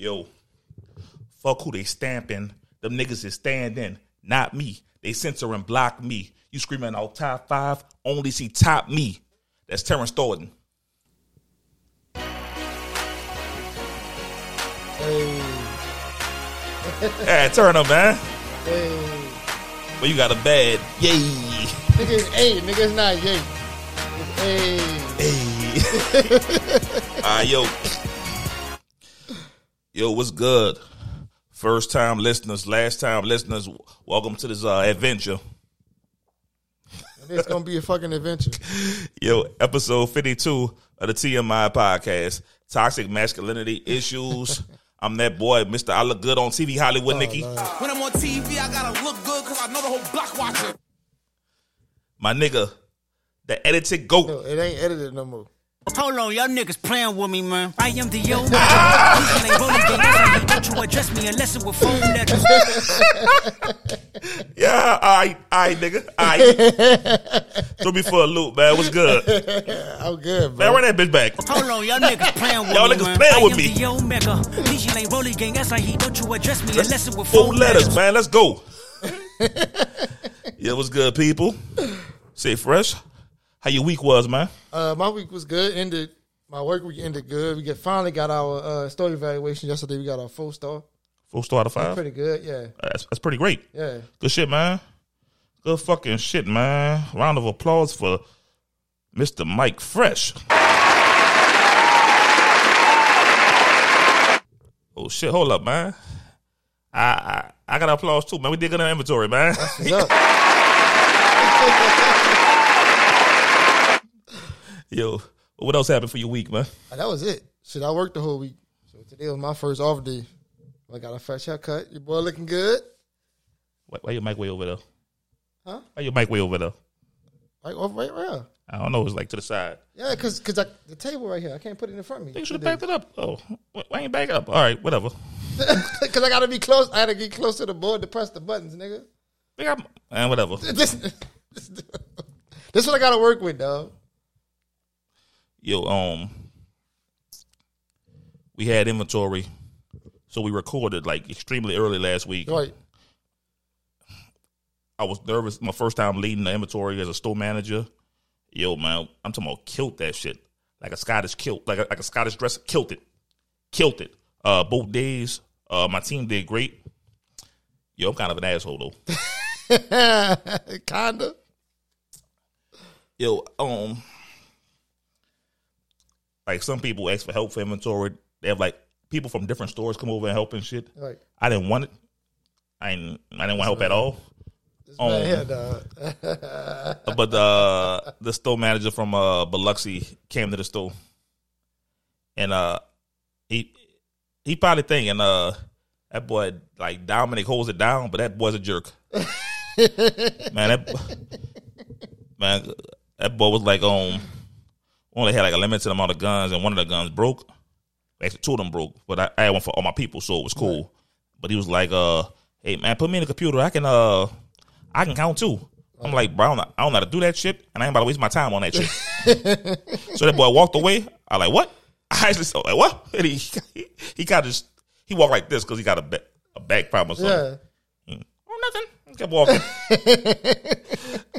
Yo, fuck who they stamping. Them niggas is standing, not me. They censor and block me. You screaming out top five, only see top me. That's Terrence Thornton. Hey, Yeah, turn up, man. hey. But you got a bad. Yay. Nigga is A, nigga is not yay. It's A. Hey. Ah, yo. Yo, what's good? First time listeners, last time listeners, welcome to this uh, adventure. It's gonna be a fucking adventure. Yo, episode 52 of the TMI podcast. Toxic masculinity issues. I'm that boy, Mr. I look good on TV Hollywood, Nikki. Lord. When I'm on TV, I gotta look good because I know the whole block watching. My nigga, the edited goat. No, it ain't edited no more. Hold on, y'all niggas playing with me, man. I am the yo. Usually rolling game, that's how you don't you address me unless it with phone letters. Yeah, all right, all right, nigga. All right. Throw me for a loop, man. What's good? I'm good, Man, bro. run that bitch back. Hold on, y'all niggas playing with Y'all me, niggas man. playing I with am me. the yo mega. Usually rolling game, that's how he don't you address me unless it with Four phone letters, letters. man. Let's go. yeah, what's good, people? Say fresh. How your week was, man? Uh, my week was good. Ended my work week ended good. We get finally got our uh, story evaluation yesterday. We got our full star. Full star out of five. Pretty good, yeah, That's, that's pretty great. yeah. Good shit, man. Good fucking shit, man. Round of applause for Mr. Mike Fresh. Oh shit, hold up, man. I I, I got applause too, man. We did good on inventory, man. What's up? Yo, what else happened for your week, man? Uh, that was it. Shit, I worked the whole week. So today was my first off day. I got a fresh haircut. Your boy looking good. Why, why your mic way over there? Huh? Why your mic way over there? Right off right around. I don't know. It's like to the side. Yeah, cause, cause I, the table right here, I can't put it in front of me. You should have backed it up. Oh, why ain't back up? All right, whatever. Cause I gotta be close. I gotta get close to the board to press the buttons, nigga. And whatever. This, this, this what I gotta work with, dog. Yo, um, we had inventory, so we recorded like extremely early last week. Right. I was nervous. My first time leading the inventory as a store manager. Yo, man, I'm talking about kilt that shit like a Scottish kilt, like a, like a Scottish dress, killed it, killed it. Uh, both days, uh, my team did great. Yo, I'm kind of an asshole though. Kinda. Yo, um, like some people ask for help for inventory. They have like people from different stores come over and help and shit. Right. I didn't want it. I didn't. I didn't want help at all. Man here, dog. But uh, the store manager from uh, Biloxi came to the store, and uh, he he probably thinking uh, that boy like Dominic holds it down, but that boy's a jerk. man, that man, that boy was like um only had like a limited amount of guns, and one of the guns broke. Actually, two of them broke, but I, I had one for all my people, so it was cool. But he was like, uh, "Hey man, put me in the computer. I can uh, I can count too." I'm like, bro, I don't, I don't know how to do that shit, and I ain't about to waste my time on that shit. so that boy walked away. I like, what? I actually said, like, what? And he he, of just he walked like this because he got a a back problem or something. Yeah. Oh, nothing. Kept walking.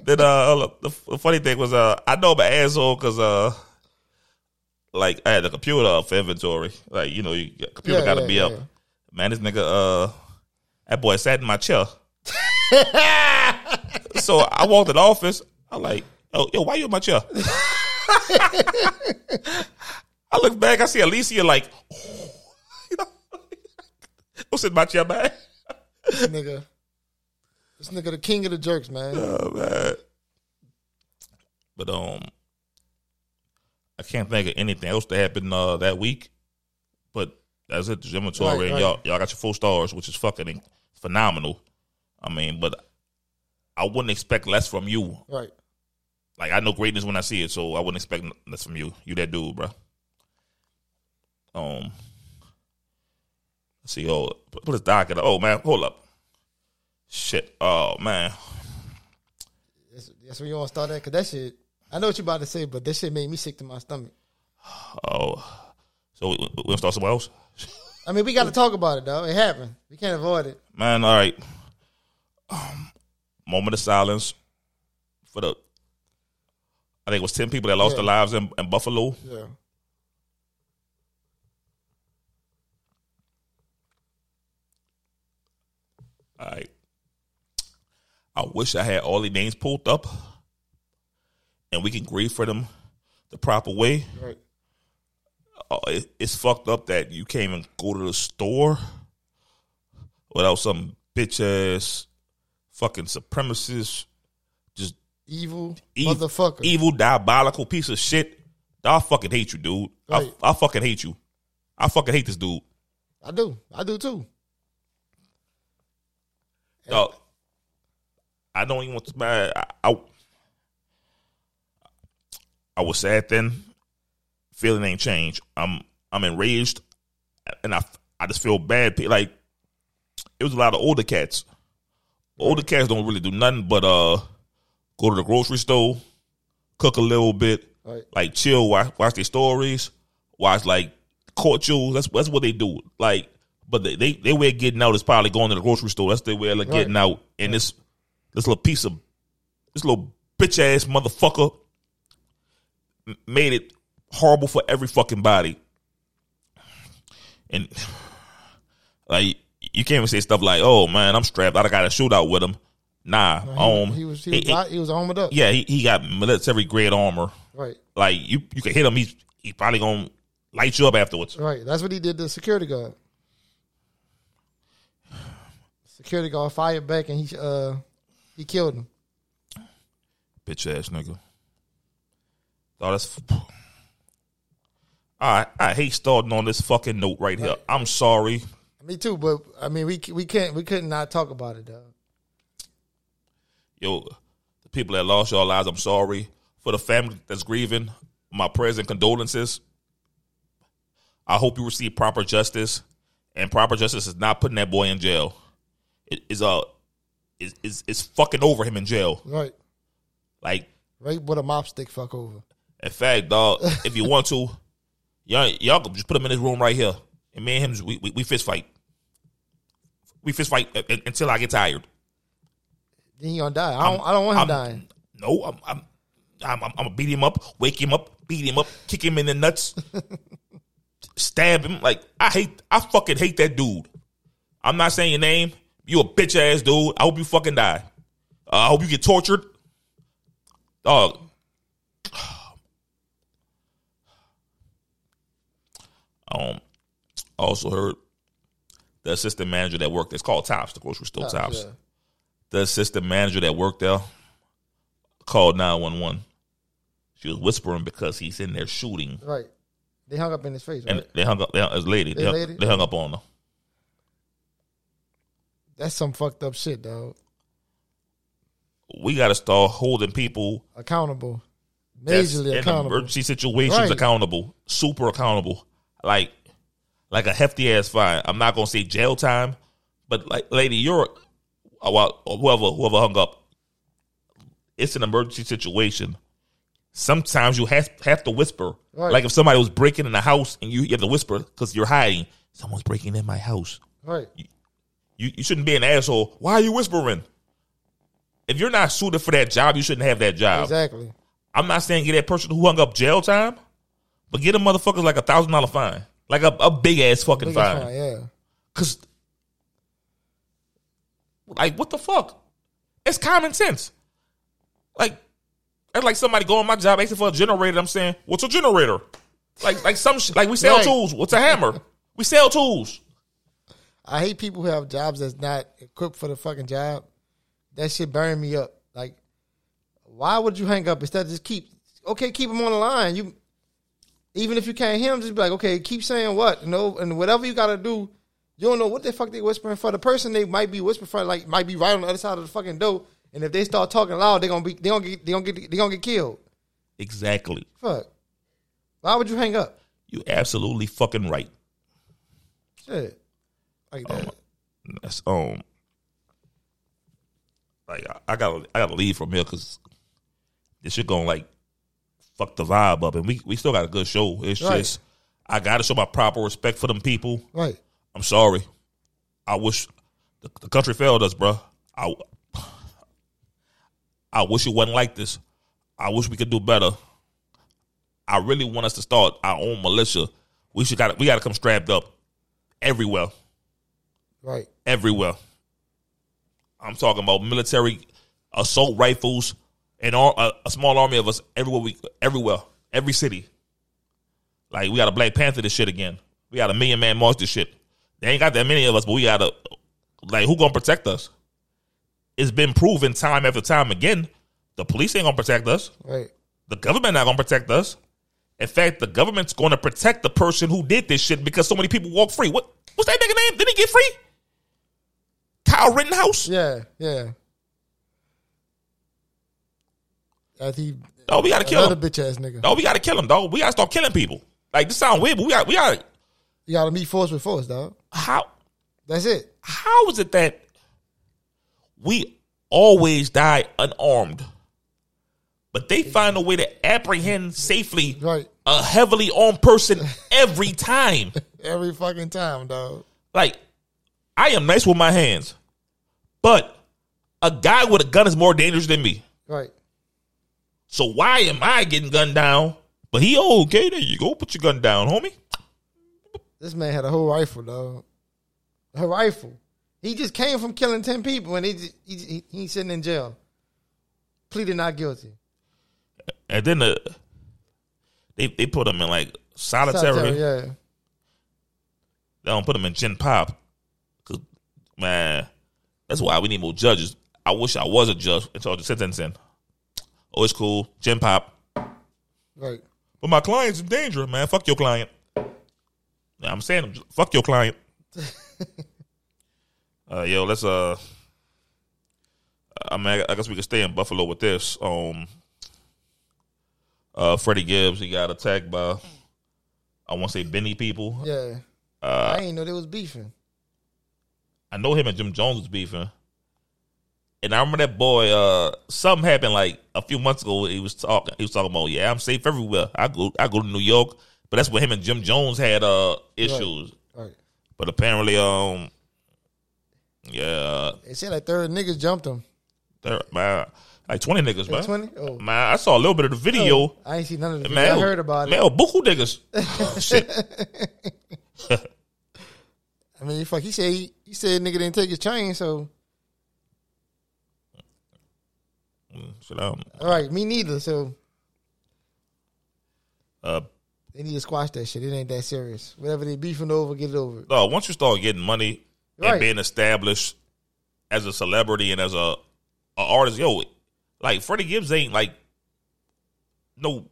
then uh, the, the funny thing was, uh, I know I'm an asshole because uh, like I had the computer up for inventory. Like you know, you, computer Yeah, got to yeah, be yeah. up. Man, this nigga, uh, that boy sat in my chair. so I walked in the office. I'm like, oh, yo, why you in my chair? I look back, I see Alicia like, you know, don't in my chair, man. Nigga. This nigga the king of the jerks, man. Oh man. But um I can't think of anything else that happened uh that week. But that's it, the inventory Right, and right. y'all y'all got your full stars, which is fucking phenomenal. I mean, but I wouldn't expect less from you. Right. Like I know greatness when I see it, so I wouldn't expect less from you. You that dude, bro. Um let's see, oh put put his docket. Oh man, hold up. Shit. Oh man. That's, that's where you want to start at? Because that shit, I know what you about to say, but that shit made me sick to my stomach. Oh, so we, we, we gonna start somewhere else? I mean, we got to talk about it though. It happened. We can't avoid it. Man, all right. Um, moment of silence for the. I think it was ten people that lost Yeah. their lives in, in Buffalo. Yeah. All right. I wish I had all the names pulled up, and we can grieve for them the proper way. Right. uh, it, it's fucked up that you can't even go to the store without some bitch ass fucking supremacist, just Evil ev- motherfucker. evil, diabolical piece of shit. I fucking hate you, dude. Right. I, I fucking hate you. I fucking hate this dude. I do. I do too. Dog, I don't even want to. Man, I, I, I was sad then. Feeling ain't changed. I'm I'm enraged, and I I just feel bad. Like it was a lot of older cats. Older cats don't really do nothing but uh go to the grocery store, cook a little bit, Right. like chill, watch, watch their stories, watch like court shows. That's that's what they do. Like, but they they, their way of getting out is probably going to the grocery store. That's their way of like, Right. getting out. And this this little piece of this little bitch ass motherfucker made it horrible for every fucking body. And like you can't even say stuff like, "Oh man, I'm strapped. I got a shootout with him." Nah, He, um, he was he was, he- he was armored up. yeah, he, he got military grade armor. Right. Like you, you can hit him. He's he probably gonna light you up afterwards. Right. That's what he did to the security guard. Security guard fired back and he uh he killed him. Bitch ass nigga. Oh, that's. I I hate starting on this fucking note right here. I'm sorry. Me too, but I mean we we can't we couldn't not talk about it though. Yo, the people that lost your lives, I'm sorry. For the family that's grieving, my prayers and condolences. I hope you receive proper justice, and proper justice is not putting that boy in jail. It is uh, is is is fucking over him in jail. Right. Like, Right with a mop stick fuck over. in fact, dog, if you want to, y'all y'all can just put him in this room right here, and me and him we we, we fist fight. We fist fight until I get tired. Then he gonna die. I don't I don't want him I'm- dying. No, I'm I'm, I'm I'm gonna beat him up, wake him up, beat him up, kick him in the nuts, stab him. Like I hate, I fucking hate that dude. I'm not saying your name. You a bitch ass dude. I hope you fucking die. Uh, I hope you get tortured. Dog. Um, I also heard the assistant manager that worked. It's called Tops, the grocery store Tops Yeah. the assistant manager that worked there called 911. She was whispering because he's in there shooting. Right. They hung up in his face, right? And they hung up, they hung, this lady, they, This hung, lady? they hung up on her. That's some fucked up shit, dog. We got to start holding people Accountable. Majorly in accountable. emergency situations Right. accountable, super accountable. Like, like a hefty ass fine. I'm not going to say jail time, but like, lady, you're, uh, well, whoever, whoever hung up, it's an emergency situation. Sometimes you have, have to whisper. Right. Like if somebody was breaking in the house and you, you have to whisper because you're hiding. Someone's breaking in my house. Right. You, you you shouldn't be an asshole. Why are you whispering? If you're not suited for that job, you shouldn't have that job. Exactly. I'm not saying get that person who hung up jail time, but get a motherfucker like a thousand dollar fine, like a, a big ass fucking Big fine. as fine, yeah. Cause, like, what the fuck? It's common sense. Like, that's like somebody going my job asking for a generator. I'm saying, what's a generator? Like, like some shit. Like we sell Right. tools. What's a hammer? we sell tools. I hate people who have jobs that's not equipped for the fucking job. That shit burn me up. Like, why would you hang up instead of just keep? Okay, keep them on the line. You, even if you can't hear them, just be like, okay, keep saying what, you know, and whatever you got to do. You don't know what the fuck they whispering for. The person they might be whispering for, like, might be right on the other side of the fucking door. And if they start talking loud, they gonna be, they gonna get, they gonna get, they gonna get killed. Exactly. Fuck. Why would you hang up? You absolutely fucking right. Shit. Like that. That's um. Like I, I gotta, I gotta leave from here because this shit gonna like fuck the vibe up, and we we still got a good show. It's Right. just I gotta show my proper respect for them people. Right. I'm sorry. I wish the, the country failed us, bro. I I wish it wasn't like this. I wish we could do better. I really want us to start our own militia. We should got we got to come strapped up everywhere, Right. everywhere. I'm talking about military assault rifles and all, a, a small army of us everywhere. We everywhere, every city. Like we got a Black Panther this shit again. We got a Million Man March this shit. They ain't got that many of us, but we got a like who gonna protect us? It's been proven time after time again. The police ain't gonna protect us. Right. The government not gonna protect us. In fact, the government's gonna protect the person who did this shit because so many people walk free. What what's that nigga name? Did he get free? Kyle Rittenhouse? Yeah. Yeah. I think Oh, we gotta kill another him. bitch ass nigga. Oh, we gotta kill him, dog. We gotta start killing people. Like this sound weird, but we got we got You gotta meet force with force, dog. how That's it. how is it that we always die unarmed, but they find a way to apprehend safely Right. a heavily armed person every time? Every fucking time, dog. Like, I am nice with my hands, but a guy with a gun is more dangerous than me. Right. So why am I getting gunned down? But he oh, okay, there you go. Put your gun down, homie. This man had a whole rifle, dog. A rifle. He just came from killing ten people, and he just, he, he he's sitting in jail, pleaded not guilty. And then the, they they put him in like solitary. Solitary, yeah. They don't put him in gin pop. Cause man, that's why we need more judges. I wish I was a judge and charge of sentencing. Oh, it's cool. Gin pop. Right. But my client's in danger, man. Fuck your client. I'm saying, fuck your client. uh, yo, let's uh, I mean, I guess we could stay in Buffalo with this. Um, uh, Freddie Gibbs, he got attacked by, I want to say Benny people. Yeah. Uh, I didn't know they was beefing. I know him and Jim Jones was beefing. And I remember that boy, uh, something happened like a few months ago. He was talking, he was talking about, yeah, I'm safe everywhere. I go, I go to New York, but that's where him and Jim Jones had uh issues. Right. But apparently, um, yeah, They said like 30 niggas jumped him. there, man, like twenty niggas, man. 20? Oh. Man, I saw a little bit of the video. Oh, I ain't seen none of the Man, video. I heard about man, it. buku niggas. Shit. I mean, fuck. He said he, he said nigga didn't take his chain. So Shit, I don't- all right, me neither. So uh, they need to squash that shit. It ain't that serious. Whatever they beefing over, get it over. no, once you start getting money Right. and being established as a celebrity and as a, a artist, yo, like Freddie Gibbs ain't like no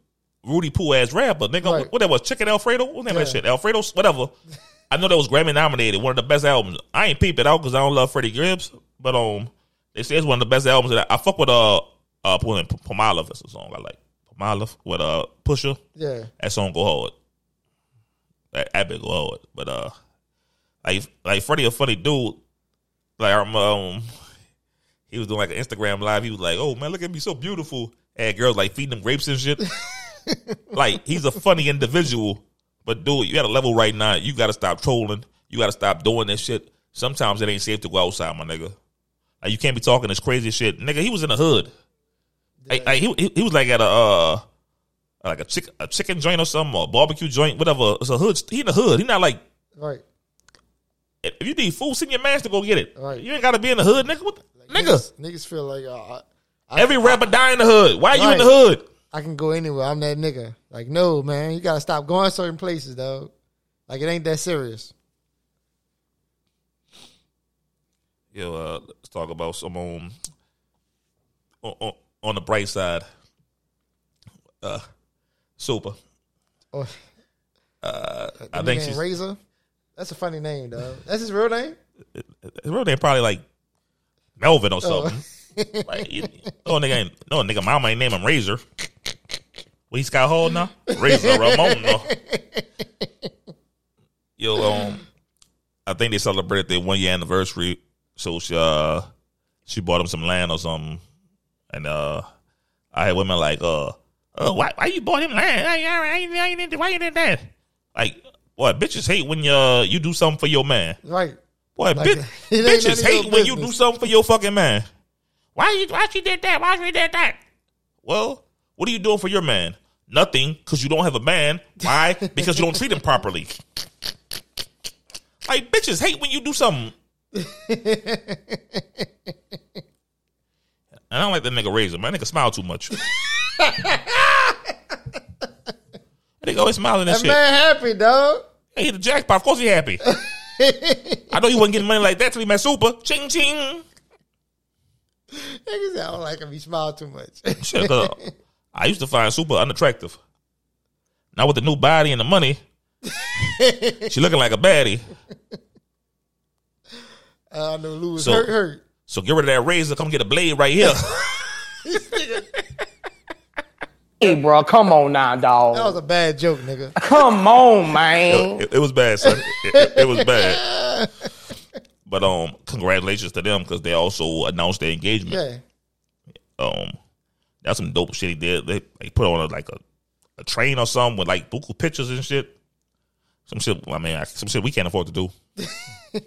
Rudy Poo ass rapper, nigga. Right. What that was? Chicken Alfredo? What name of that shit? Alfredo, whatever. I know that was Grammy nominated, one of the best albums. I ain't peep it out because I don't love Freddie Gibbs, but um, they say it's one of the best albums. That I, I fuck with uh uh P- Palmolive. That's a song I like. Palmolive with uh Pusha. Yeah, That song go hard. That, that bit go hard. But uh, like like Freddie a funny dude. Like I'm um, he was doing like an Instagram live. He was like, "Oh man, look at me, so beautiful." And girls like feeding him grapes and shit. like he's a funny individual, but dude, you got a level right now. You got to stop trolling. You got to stop doing this shit. Sometimes it ain't safe to go outside, my nigga. Like you can't be talking this crazy shit, nigga. He was in the hood. Like, like, he, he was like at a uh like a chick a chicken joint or something or a barbecue joint, whatever. It's a hood. He in the hood. He not like right. if you need food, send your man to go get it. Right. You ain't got to be in the hood, nigga. What, the- nigga, Niggas, niggas feel like uh, I, every rapper die in the hood. Why are you in the hood? I can go anywhere. I'm that nigga. Like, no, man, you gotta stop going certain places, dog. Like, it ain't that serious. Yo, uh, let's talk about some um, on, on, on the bright side. Uh, Supa. Oh, Uh, I think she's Razor. That's a funny name, dog. That's his real name. his real name probably like Melvin Oh. or something. like, you- no nigga ain't no nigga. Mama ain't name him Razor. What he Scott Hall now? Razor Ramon. No. Yo, um, I think they celebrated their one year anniversary, so she uh she bought him some land or something, and uh I had women like uh. Oh, why, why you bought him land? Why, why, why, why you did- why you did that? Like, Boy, bitches hate when you uh, you do something for your man. Right. Boy, Like, bit, it ain't bitches hate your when you do something for your fucking man. Why you? Why she did that? Why she did that? Well, what are you doing for your man? Nothing, because you don't have a man. Why? because you don't treat him properly. Like bitches hate when you do something. I don't like that nigga razor. Man, nigga smile too much. nigga always smiling and That shit. man happy, dog. Hey, he the jackpot. Of course he happy. I know he wasn't getting money like that till he met Supa. Ching ching. Niggas I don't like him. He smile too much. Shit, 'cause I used to find Supa unattractive. Now with the new body and the money, she looking like a baddie. I know Lou was So- hurt, hurt. So get rid of that razor. Come get a blade right here. Hey, bro, come on now, dog. That was a bad joke, nigga. Come on, man. it, it was bad, son. It, it- it was bad. But um, congratulations to them because they also announced their engagement. Yeah. Um, that's some dope shit he did. They, they put on a, like a, a train or something with like buku pictures and shit. Some shit. I mean, I- some shit we can't afford to do. I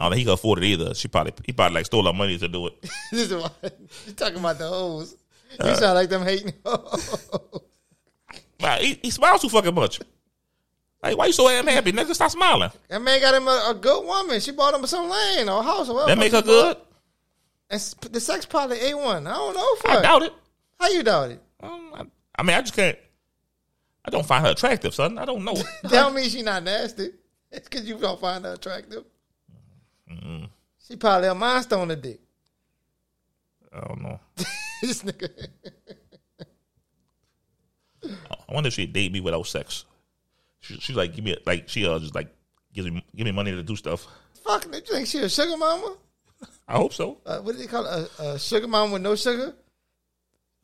don't think he can afford it either. She probably he probably like stole our money to do it. This is why you talking about the hoes. Uh. You sound like them hating hoes. Nah, he, he smiles too fucking much. Like, why you so damn happy, nigga? Stop smiling. That man got him a, a good woman. She bought him some land or a house or whatever. That make her bought. good? And the sex probably A one. I don't know. Fuck. I doubt it. How you doubt it? Um, I, I mean, I just can't. I don't find her attractive, son. I don't know. Tell me she not nasty. It's because you don't find her attractive. Mm-hmm. She probably a monster on the dick. I don't know. this nigga. I wonder if she'd date me without sex. She, she's like, give me a, like she uh just like gives me give me money to do stuff. Fuck, you think she a sugar mama? I hope so. Uh, what do they call it? A, a sugar mama with no sugar?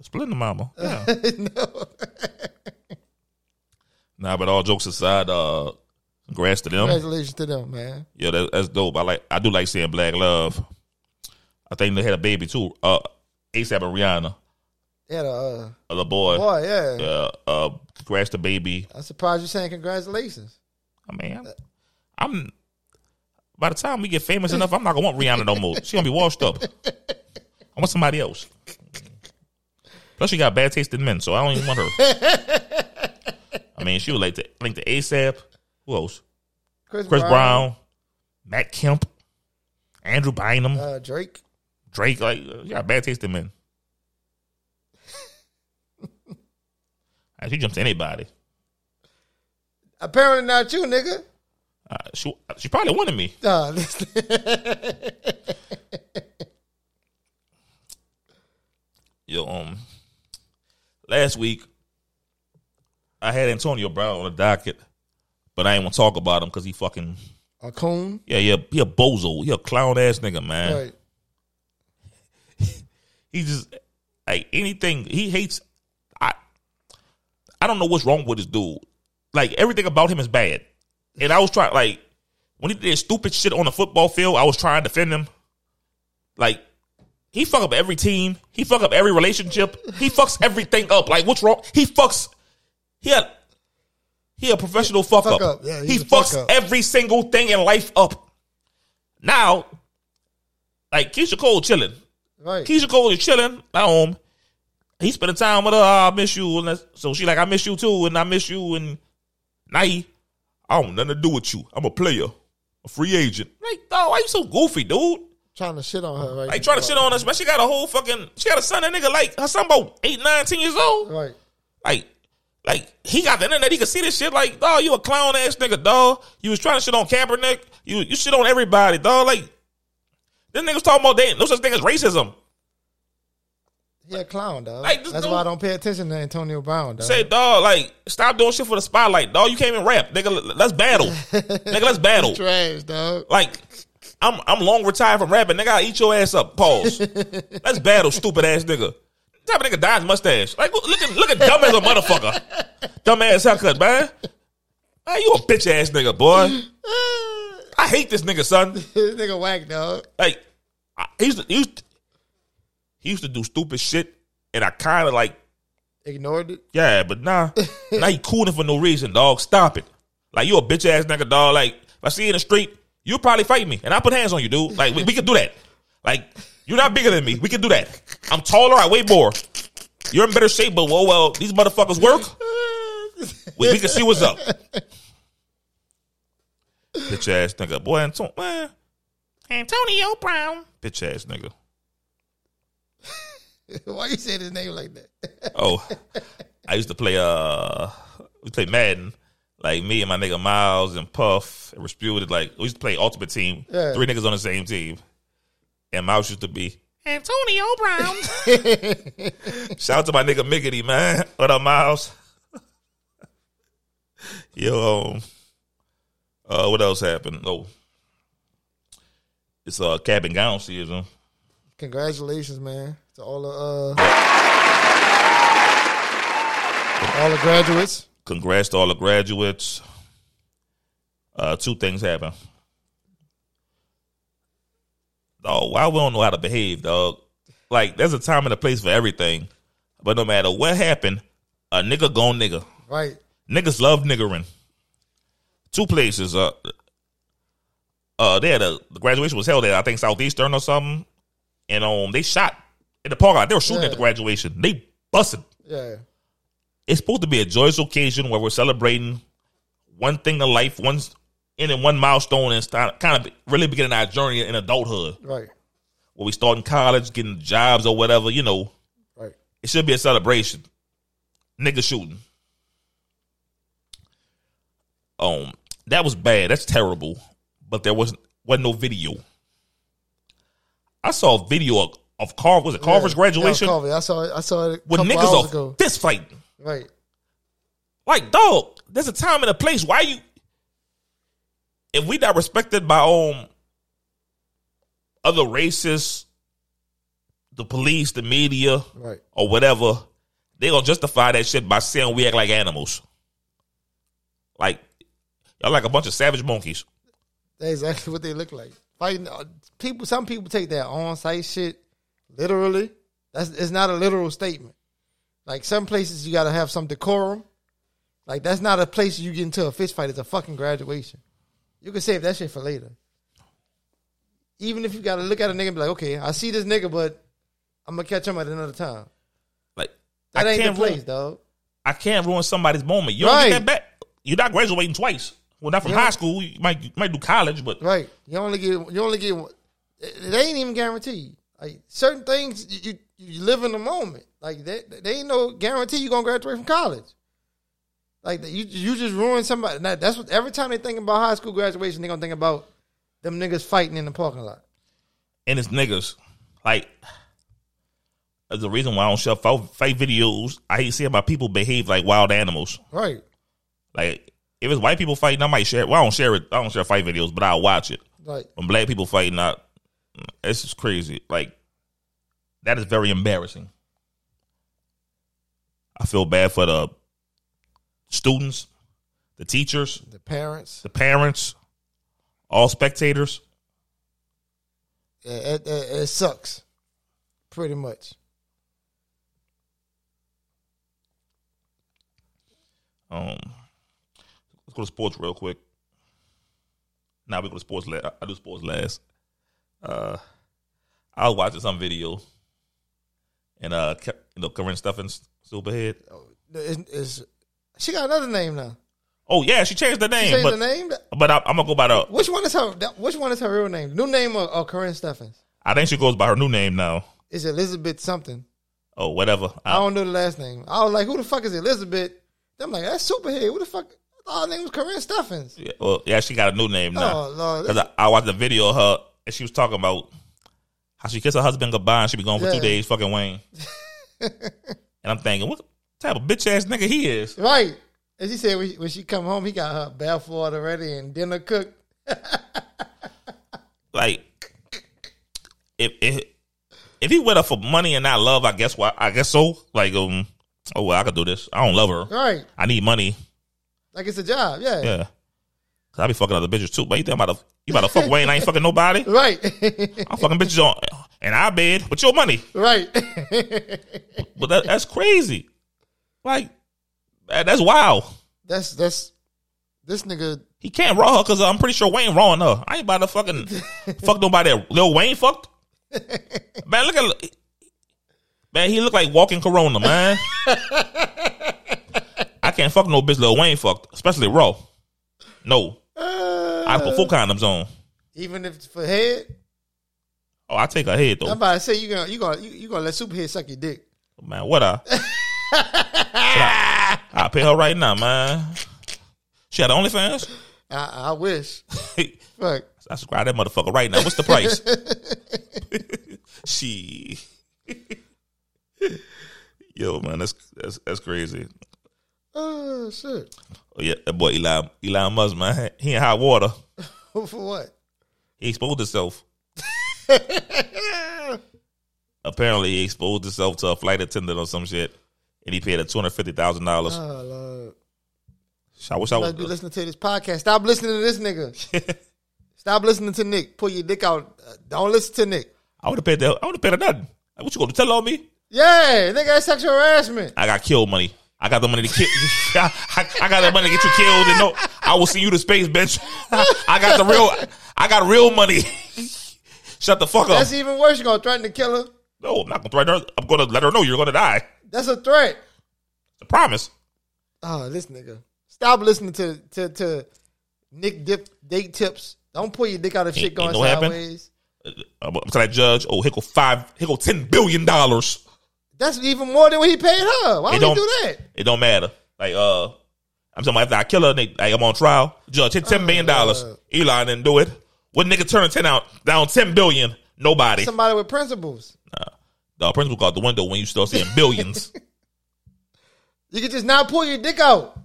Splitting the mama. Yeah. no. nah, but all jokes aside, uh, congrats to them. Congratulations to them, man. Yeah, that, that's dope. I like. I do like seeing Black Love. I think they had a baby too. Uh, ASAP and Rihanna, They had a uh, uh, the boy. boy, yeah. Yeah. Uh, congrats to baby. I'm surprised you're saying congratulations. I mean, I'm, I'm. By the time we get famous enough, I'm not gonna want Rihanna no more. She gonna be washed up. I want somebody else. Plus, she got bad taste in men, so I don't even want her. I mean, she was like to link to ASAP. Who else? Chris, Chris Brown, Matt Kemp, Andrew Bynum, uh, Drake. Drake. Like, uh, she got bad taste in men. She jumps to anybody. Apparently not you, nigga. Uh, she she probably wanted me. Nah, Yo, um, last week I had Antonio Brown on the docket, but I ain't want to talk about him because he fucking a coon. yeah yeah he a bozo, he a clown ass nigga man. Right. He just like anything he hates. I I don't know what's wrong with this dude. Like everything about him is bad, and I was trying like when he did stupid shit on the football field, I was trying to defend him. Like he fuck up every team. He fuck up every relationship. He fucks everything up. Like what's wrong? He fucks. He a he a professional fuck, Fuck up. up. Yeah, he fuck fucks up. every single thing in life up. Now, like Keyshia Cole chilling. Right. Keyshia Cole is chilling at home. He spending time with her. "Oh, I miss you, and so she like, I miss you too, and I miss you, and now he, I don't nothing to do with you. I'm a player, a free agent. Like, dog, why you so goofy, dude? Trying to shit on her, right? Like trying to shit on us, man. She got a whole fucking. She got a son, that nigga like her son about eight, nine, ten years old. Right. Like, like he got the internet. He can see this shit. Like, dog, you a clown ass nigga, dog. You was trying to shit on Kaepernick. You you shit on everybody, dog. Like, this niggas talking about they no such thing as racism. He a clown, dog. Like, this That's dude- why I don't pay attention to Antonio Brown, dog. Say, dog, like, stop doing shit for the spotlight, dog. You can't even rap, nigga. Let's battle, nigga. Let's battle. Trash, dog. Like, I'm I'm long retired from rapping, nigga. I eat your ass up. Pause. Let's battle, stupid ass nigga. Type of nigga dyes mustache. Like, look at look at dumb as a motherfucker. Dumb ass haircut, man. Man, you a bitch ass nigga, boy. I hate this nigga, son. this nigga whack, dog. Like, I, he used to, he used to, he used to do stupid shit, and I kind of like Ignored it. Yeah, but nah, now he cooning for no reason, dog. Stop it. Like you a bitch ass nigga, dog. Like if I see you in the street, you'll probably fight me, and I put hands on you, dude. Like we, we can do that. Like you're not bigger than me. We can do that. I'm taller. I weigh more. You're in better shape, but well, well, these motherfuckers work. We, we can see what's up. Bitch ass nigga, boy, Anto- man. Antonio Brown, bitch ass nigga. Why you saying his name like that? Oh, I used to play. Uh, we played Madden. Like me and my nigga Miles and Puff and Resputed. Like we used to play Ultimate Team. Yeah. Three niggas on the same team. And Miles used to be Antonio Brown. Shout out to my nigga Miggity, man. What up, Miles? Yo, um, uh, what else happened? Oh, it's uh cap and gown season. Congratulations, man, to all the uh, all the graduates. Congrats to all the graduates. Uh, two things happen. Oh, why we don't know how to behave, dog? Like, there's a time and a place for everything. But no matter what happened, a nigga gone nigga. Right. Niggas love niggering. Two places. Uh, uh, they had a the graduation was held at I think Southeastern or something, and um, they shot in the parking lot. They were shooting at the graduation. They busted. Yeah. It's supposed to be a joyous occasion where we're celebrating one thing in life, one in one milestone, and start kind of really beginning our journey in adulthood. Right. Where we start in college, getting jobs or whatever. You know, Right. it should be a celebration. Nigga shooting. Um, that was bad. That's terrible. But there wasn't wasn't no video. I saw a video of, of Carver. Was it Carver's Yeah, graduation was Carver. I saw it. I saw it a with couple niggas ago. fist fighting? Right. Like, dog, there's a time and a place. Why you? If we not respected by um other races, the police, the media, Right. or whatever, they gonna justify that shit by saying we act like animals. Like y'all like a bunch of savage monkeys. That's exactly what they look like. Fighting uh, people. Some people take that on-site shit literally. That's it's not a literal statement. Like some places, you got to have some decorum. Like that's not a place you get into a fist fight. It's a fucking graduation. You can save that shit for later. Even if you got to look at a nigga and be like, okay, I see this nigga, but I'm gonna catch him at another time. Like That I ain't the can't place, ruin, dog. I can't ruin somebody's moment. You don't get that back. You're not graduating twice. Well, not from Yeah. high school. You might you might do college, but Right. You only get you only get it it ain't even guaranteed. Like certain things you you, you live in the moment. Like that they ain't no guarantee you gonna graduate from college. Like you you just ruin somebody. Now, that's what every time they think about high school graduation, they gonna think about them niggas fighting in the parking lot. and it's niggas. Like, there's a reason why I don't share fight videos. I hate seeing my people behave like wild animals. Right. Like, if it's white people fighting, I might share it. Well, I don't share it. I don't share fight videos, but I'll watch it. Like When black people fighting, not it's just crazy. Like, that is very embarrassing. I feel bad for the students, the teachers, the parents. the parents, all spectators. It, it, it, sucks. Pretty much. Um, let's go to sports real quick. Now we go to sports. La- I do sports last. Uh, I was watching some video, and uh, you know, Karrine Steffans, Superhead. Oh, it's, it's, she got another name now. Oh yeah, she changed the name, Change but the name. but I, I'm gonna go by the. Which one is her? that- Which one is her real name? New name or, or Karrine Steffans? I think she goes by her new name now. It's Elizabeth something. Oh, whatever. I don't know the last name. I was like, who the fuck is Elizabeth? I'm like, that's Superhead. Who the fuck? I thought her name was Karrine Steffans. Yeah, well, yeah, she got a new name now. Oh, Lord. Because I, I watched the video of her, and she was talking about how she kissed her husband goodbye, and she be gone for Yeah. two days, fucking Wayne. and I'm thinking, what type of bitch ass nigga he is? Right. As he said, when she, come home, he got her bath water ready and dinner cooked. Like, if if if he went up for money and not love, I guess why? I guess so. Like, um, oh well, I could do this. I don't love her. Right. I need money. Like it's a job. Yeah. Yeah, cause I be fucking other bitches too. But you think about to you about to fuck Wayne? I ain't fucking nobody. Right. I'm fucking bitches on in our bed with your money. right. But that, that's crazy. Like, that, that's wild. that's that's This nigga, He can't raw her because I'm pretty sure Wayne rawing her. I ain't about to fucking fuck nobody that Lil Wayne fucked. Man, look at man. He look like walking Corona, man. I can't fuck no bitch Lil Wayne fucked, especially raw. No, uh, I put full condoms on. even if it's for head, Oh, I take her head though. I'm about to say you gonna you gonna you, you gonna let Superhead suck your dick. man. What I? I, I pay her right now, man. She had OnlyFans. I, I wish. I subscribe that motherfucker right now. What's the price? she. Yo, man, that's that's that's crazy. Oh shit. Oh yeah, that boy Elon Elon Musk, man, he in hot water. For what? He exposed himself. Apparently, he exposed himself to a flight attendant or some shit, and he paid a two hundred fifty thousand dollars. Oh lord. I wish I was. listening to this podcast. Stop listening to this nigga. Stop listening to Nick. Pull your dick out. Uh, don't listen to Nick. I would have paid that. I would have paid nothing. Like, what you gonna tell on me? Yeah, nigga, that's sexual harassment. I got killed money. I got the money to kill. I, I got the money to get you killed, and no, I will see you to space, bitch. I got the real. I got real money. Shut the fuck up. That's even worse. You gonna threaten to kill her? No, I'm not gonna threaten her. I'm gonna let her know you're gonna die. That's a threat. It's a promise. Oh, this nigga. Stop listening to to to Nick dip date tips. Don't pull your dick out of shit Ain't- going ain't no happen. sideways. I'm gonna judge. Oh, here go five. Here go ten billion dollars. That's even more than what he paid her. Why It would he do that? It don't matter. Like uh, I'm talking about after I kill her, they, like I'm on trial. Judge, hit ten million dollars. Uh. Elon didn't do it. What nigga turn ten out down ten billion? Nobody. Somebody with principles. Nah. The principal go out the window when you start seeing billions. You can just not pull your dick out.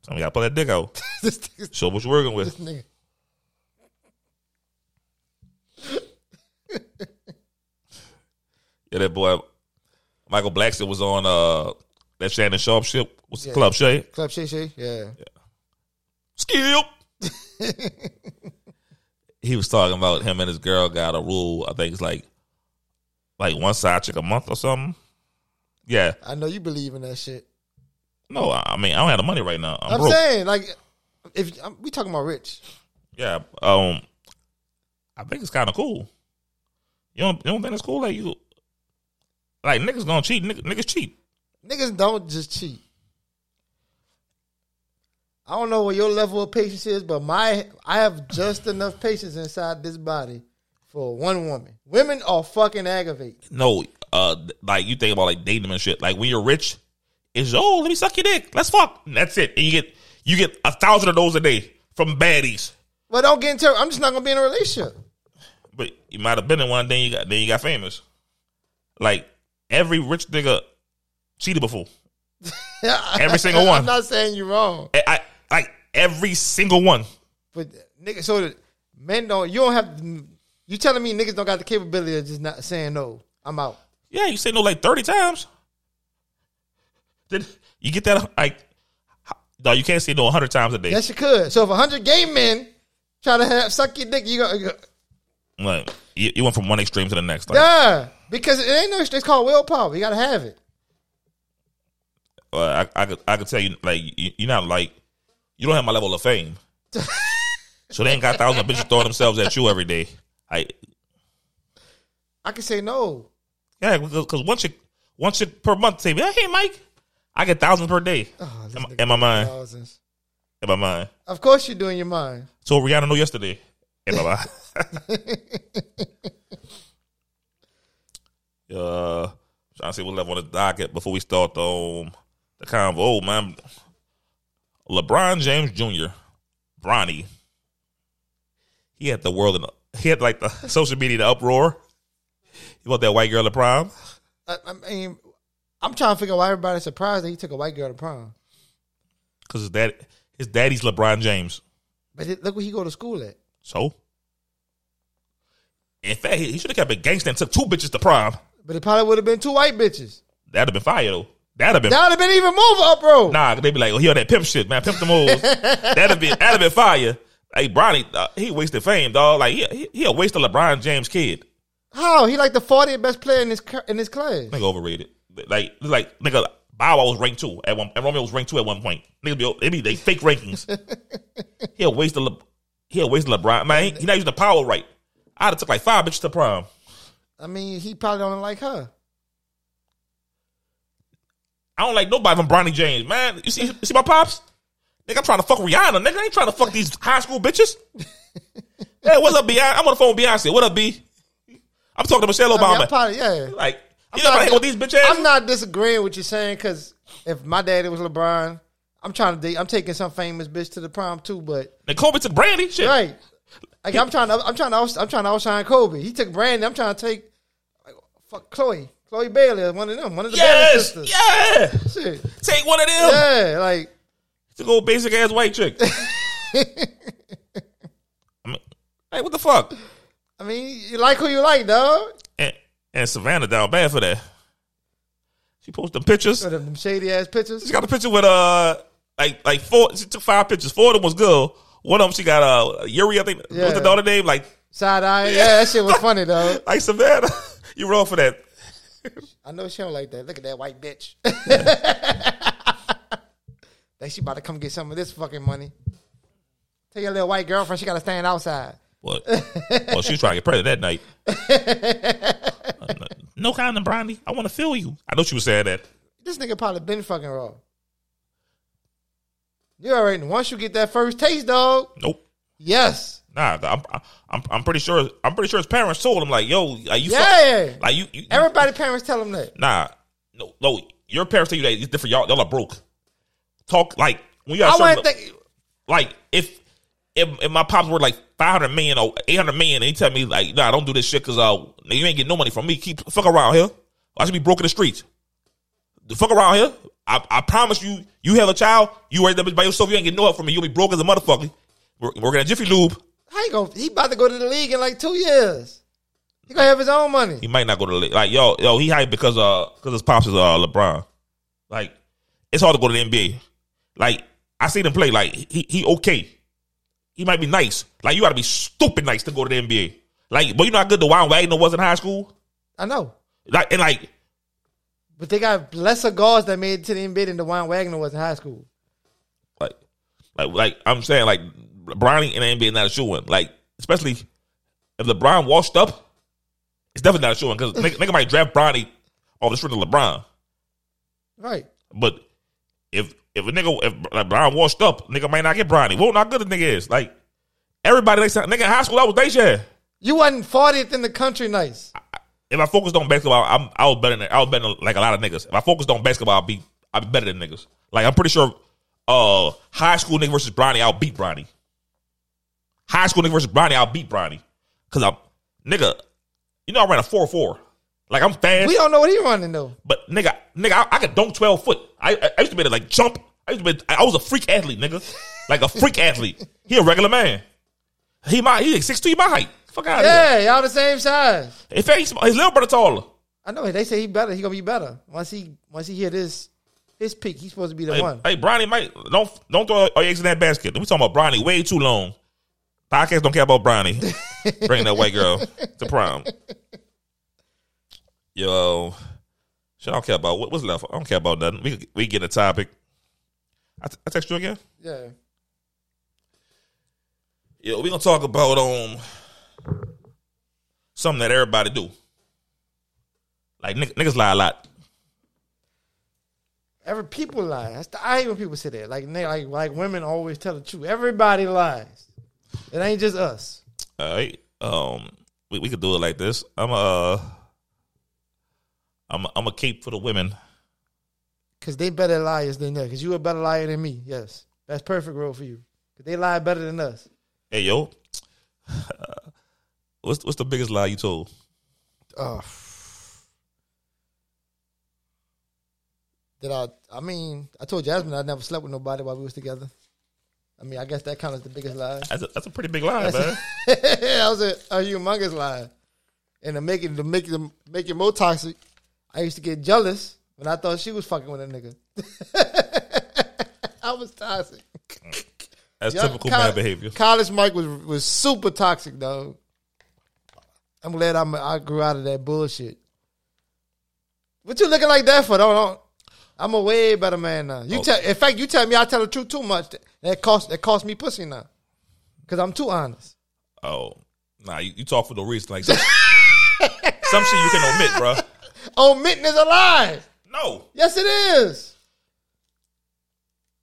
so we gotta pull that dick out. Show what you're working with. this nigga. Yeah, that boy Michael Blackson was on uh that Shannon Sharpe ship. What's the Yeah. club Shay? Club Shay Shay. Yeah. Skip. He was talking about him and his girl got a rule. I think it's like like one side chick a month or something. Yeah. I know you believe in that shit. No, I mean I don't have the money right now. I'm, I'm saying, like, if we talking about rich, Yeah. Um I think it's kinda cool. You don't you don't think it's cool? Like you like niggas gonna cheat, niggas, niggas cheat. niggas don't just cheat. I don't know what your level of patience is, but my I have just enough patience inside this body for one woman. Women are fucking aggravating. No, uh, like you think about like dating them and shit. Like when you're rich, it's oh, let me suck your dick. Let's fuck. And that's it. And you get you get a thousand of those a day from baddies. But don't get into. I'm just not gonna be in a relationship. But you might have been in one, then you got then you got famous. Like every rich nigga cheated before. Every single one. I'm not saying you're wrong, I, I like every single one. but niggas. So that men don't. You don't have. You telling me niggas don't got the capability of just not saying no? I'm out. Yeah, you say no like thirty times. Then you get that like. No, you can't say no hundred times a day. Yes, you could. So if hundred gay men try to have, suck your dick, you go. You go Like you, you went from one extreme to the next. Like, yeah, because it ain't no. It's called willpower. You gotta have it. uh, I, I could I could tell you like you, you're not like you don't have my level of fame. so they ain't got thousands of bitches throwing themselves at you every day. I I can say no. yeah, because one chick one chick per month say, "Hey, Mike, I get thousands per day." Oh, in, my- in my mind, thousands. in my mind. Of course, you're doing your mind. So Rihanna know yesterday. In my mind. uh, trying to see what level on the docket before we start the um, the convo. Oh, man, LeBron James Jr. Bronny. He had the world in. He had like the social media the uproar. You want that white girl to prom? I, I mean, I'm trying to figure out why everybody's surprised that he took a white girl to prom. Because his dad, his daddy's LeBron James. But it, look where he go to school at. So, in fact, he, he should have kept it gangster and took two bitches to prom. But it probably would have been two white bitches. That'd have been fire though. That'd have been That would have been even more up, bro. Nah, they'd be like, oh, he on that pimp shit, man. Pimp the moves. that'd be that'd be fire. Hey, Bronny, uh, he wasted fame, dog. Like he he, he a waste of LeBron James kid. How he like the 40th best player in his in his class? Nigga overrated. Like like nigga, Bow Wow was ranked two at one, and Romeo was ranked two at one point. Niggas be, they be they fake rankings. he'll waste the Le, he'll waste the LeBron. Man, he, he not using the power right. I'd have took like five bitches to prom. I mean, he probably don't like her. I don't like nobody from Bronny James, man. You see, you see my pops? Nigga, I'm trying to fuck Rihanna. Nigga, I ain't trying to fuck these high school bitches. hey, what's up, Beyonce? I'm on the phone with Beyonce. What up, B? I'm talking to Michelle I mean, Obama. I'm probably, yeah. like, I'm you know, not- hang with these bitch ass. I'm not disagreeing with you saying because if my daddy was LeBron, I'm trying to. date- I'm taking some famous bitch to the prom too, but And Kobe took Brandy. Shit. right. Like I'm trying to. I'm trying to. I'm trying to outshine Kobe. He took Brandy. I'm trying to take like, fuck Chloe. Chloe Bailey, one of them, one of the Bailey Yes. sisters. Yeah. Shit. Take one of them. Yeah, like To go basic ass white chick. I mean, hey, what the fuck? I mean, you like who you like, dog. And, and Savannah down bad for that. She posted them pictures. Them, them shady ass pictures. She got a picture with uh like like four. She took five pictures. Four of them was good. One of them she got uh Zhuri. I think Yeah. what's the daughter name? Like Side eye. Yeah, that shit was funny though. like Savannah. you wrong for that. I know she don't like that. Look at that white bitch. Think she about to come get some of this fucking money. Tell your little white girlfriend she got to stand outside. What? well, she was trying to get pregnant that night. Uh, no of Brandy. I want to feel you. I know she was saying that. This nigga probably been fucking raw. You already. Once you get that first taste, dog. Nope. Yes. Nah, I'm, I'm, I'm pretty sure. I'm pretty sure his parents told him like, "Yo, like you, Yeah. fuck, like you, you, Everybody parents tell him that. nah, no, no. Your parents tell you that it's different. Y'all, y'all are broke. Talk like when you I got want certain, think. like if, if if my pops were like five hundred million or eight hundred million, and he tell me like, nah, I don't do this shit because uh, you ain't getting no money from me. Keep fuck around here. I should be broke in the streets. The fuck around here. I, I promise you, you have a child, you raise that bitch by yourself, you ain't getting no help from me. You'll be broke as a motherfucker. We're working at Jiffy Lube. How you go? He about to go to the league in like two years. He gonna have his own money. He might not go to the league. Like yo, yo, he hyped because uh because his pops is uh LeBron. Like it's hard to go to the NBA. Like I see him play. Like he he okay. He might be nice. Like you got to be stupid nice to go to the NBA. Like, but you know how good Dajuan Wagner was in high school. I know. Like and like But they got lesser guards that made it to the NBA than Dajuan Wagner was in high school. like like like I'm saying like Bronny and the NBA not a shoe in. Like especially if LeBron washed up, it's definitely not a shoe in because nigga, nigga might draft Bronny off the strength of LeBron. Right. But if if a nigga if like Brian washed up, nigga might not get Bronny. Well, not good the nigga is. Like everybody they said, nigga in high school, that was they share. You wasn't 40th in the country nice. If I focused on basketball, I'm I was better than I was better than like a lot of niggas. If I focused on basketball, I'd be I'd be better than niggas. Like I'm pretty sure uh high school nigga versus Bronny, I'll beat Bronny. High school nigga versus Bronny, I'll beat Bronny. Cause I'm nigga, you know I ran a four four. Like I'm fast. We don't know what he running though. But nigga, nigga, I, I could dunk twelve foot. I, I, I used to be able to like jump. I used to be. I was a freak athlete, nigga. Like a freak athlete. He a regular man. He my he like six. He my height. Fuck out of here. Yeah, y'all the same size. In fact, he's, his little brother taller. I know they say he better. He gonna be better once he once he hit his his peak. He's supposed to be the Hey, one. hey, Bronny, might don't don't throw all your eggs in that basket. We talking about Bronny way too long. Podcast don't care about Bronny. Bring that white girl to prom. Yo, shit, I don't care about what, what's left. I don't care about nothing. We we get a topic. I, t- I text you again. Yeah. Yeah, we gonna talk about um something that everybody do. Like nigg- niggas lie a lot. Every people lie. That's the, I hate when people say that. Like they, like like women always tell the truth. Everybody lies. It ain't just us. All right. Um, we, we could do it like this. I'm a, I'm a, I'm a cape for the women. Cause they better liars than us. Cause you a better liar than me. Yes, that's perfect role for you. Cause they lie better than us. Hey yo, what's what's the biggest lie you told? Oh. Did I? I mean, I told Jasmine I never slept with nobody while we was together. I mean, I guess that counts as the biggest lie. That's a, that's a pretty big lie, man. that was a, a humongous lie. And to make it to make it make it more toxic, I used to get jealous when I thought she was fucking with a nigga. I was toxic. That's typical col- man behavior. College Mike was was super toxic, though. I'm glad I'm, I grew out of that bullshit. What you looking like that for? Don't, don't I'm a way better man now. You Oh. tell, in fact, you tell me I tell the truth too much. That cost that cost me pussy now, because I'm too honest. Oh, nah, you, you talk for no reason. Like some, some shit you can omit, bro. Omitting is a lie. No, Yes, it is.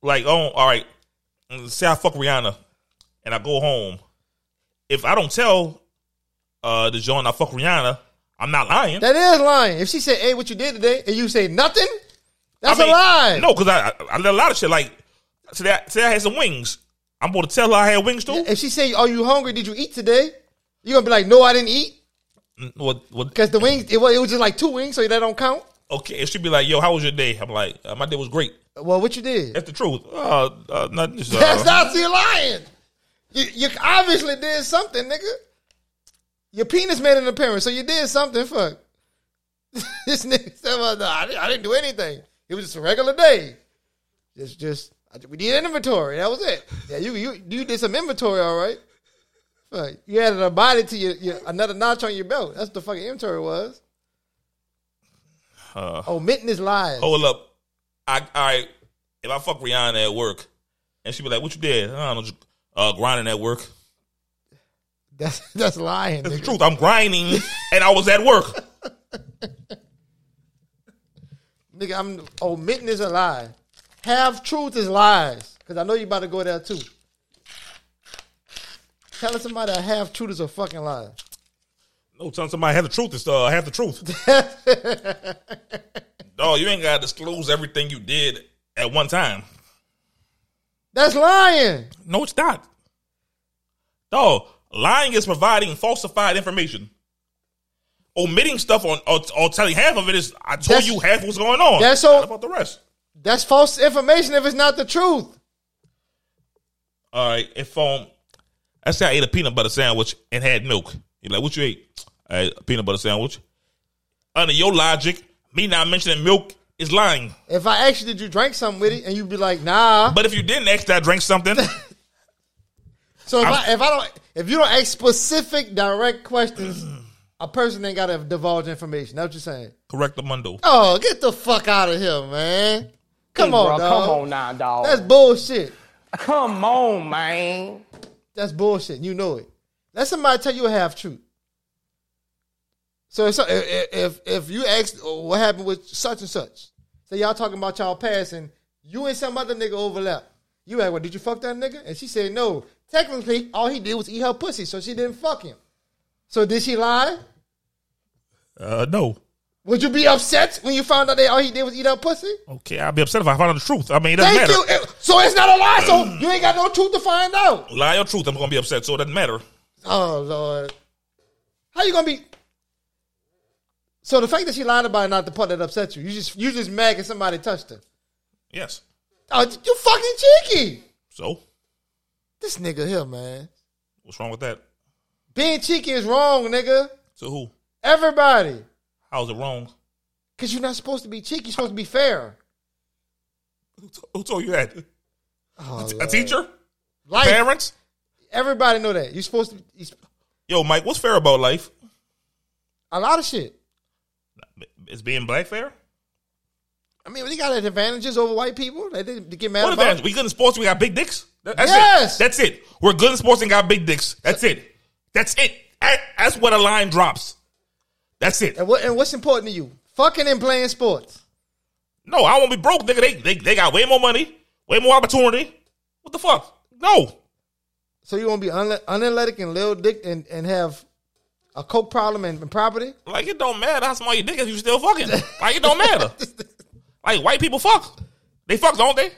like oh, all right. Say I fuck Rihanna, and I go home. If I don't tell uh the John I fuck Rihanna, I'm not lying. That is lying. If she said, "Hey, what you did today," and you say nothing, that's I mean, a lie. No, because I, I did a lot of shit. Like today, I- today I had some wings. I'm going to tell her I had wings too. If she say, "Are you hungry? Did you eat today?" You gonna be like, "No, I didn't eat," What, what, because the wings it was, it was just like two wings, so that don't count. okay, if she be like, "Yo, how was your day?" I'm like, uh, "My day was great." Well, what you did? That's the truth. Uh, uh nothing. Uh, That's not you lying. You, you obviously did something, nigga. Your penis made an appearance, so you did something. Fuck. this nigga said, well, no, I, didn't, I didn't do anything. It was just a regular day. Just, just I, we did inventory. That was it. Yeah, you you you did some inventory, all right. Fuck. You added a body to your, your another notch on your belt. That's what the fucking inventory was. Uh, Omitting his lies. hold up. I, all right. If I fuck Rihanna at work, and she be like, "What you did?" I don't know. Uh, grinding at work. That's that's lying. That's the truth. I'm grinding, and I was at work. Nigga, I'm omitting is a lie. Half truth is lies. Because I know you about to go there too. Telling somebody a half truth is a fucking lie. No, telling somebody have the truth is uh, have the truth. Dog, you ain't gotta disclose everything you did at one time. That's lying. No, it's not. Dog, lying is providing falsified information. Omitting stuff on or, or telling half of it is I told That's- you half what's going on. that's so- What about the rest? That's false information if it's not the truth. All right, if um, I say I ate a peanut butter sandwich and had milk. You're like, what you ate? I ate a peanut butter sandwich. Under your logic, me not mentioning milk is lying. If I asked you, did you drink something with it? And you'd be like, nah. But if you didn't ask that I drank something, So if I, if I don't, if you don't ask specific, direct questions, a person ain't got to divulge information. That's what you're saying. correct the mundo. Oh, get the fuck out of here, man. Come Hey, on, bro, dog. Come on now, dog. That's bullshit. Come on, man. That's bullshit. You know it. Let somebody tell you a half truth. So if, if if if you ask oh, what happened with such and such, say y'all talking about y'all past and you and some other nigga overlap. You ask, well, did you fuck that nigga? And she said no. Technically, all he did was eat her pussy, so she didn't fuck him. So did she lie? Uh, no. Would you be upset when you found out that all he did was eat her pussy? Okay, I'd be upset if I found out the truth. I mean, it doesn't Thank matter. you. So it's not a lie. So you ain't got no truth to find out. Lie or truth, I'm gonna be upset, so it doesn't matter. Oh Lord, how you gonna be? So the fact that she lied about it, not the part that upset you, you just you just mad because somebody touched her. Yes. Oh, you fucking cheeky. So, This nigga here, man, what's wrong with that? being cheeky is wrong, nigga. To who? Everybody, How's it wrong? because you're not supposed to be cheeky. You're supposed to be fair. Who, t- who told you that? Oh, A teacher? Life, Parents? everybody know that. You're supposed to. Be, Yo, Mike, what's fair about life? a lot of shit. Is being black fair? I mean, they got advantages over white people. They, they, get mad What about. advantage? We good in sports, we got big dicks? That- That's Yes. it. That's it. We're good in sports and got big dicks. That's it. That's it. That's where the line drops. That's it. And, what, and what's important to you? Fucking and playing sports. No, I won't be broke, nigga. They, they, they got way more money, way more opportunity. What the fuck? No. So you want to be unathletic and little dick and, and have a coke problem and, and property? Like, it don't matter how small your dick is, you still fucking. Like, it don't matter. Like, white people fuck. They fuck, don't they?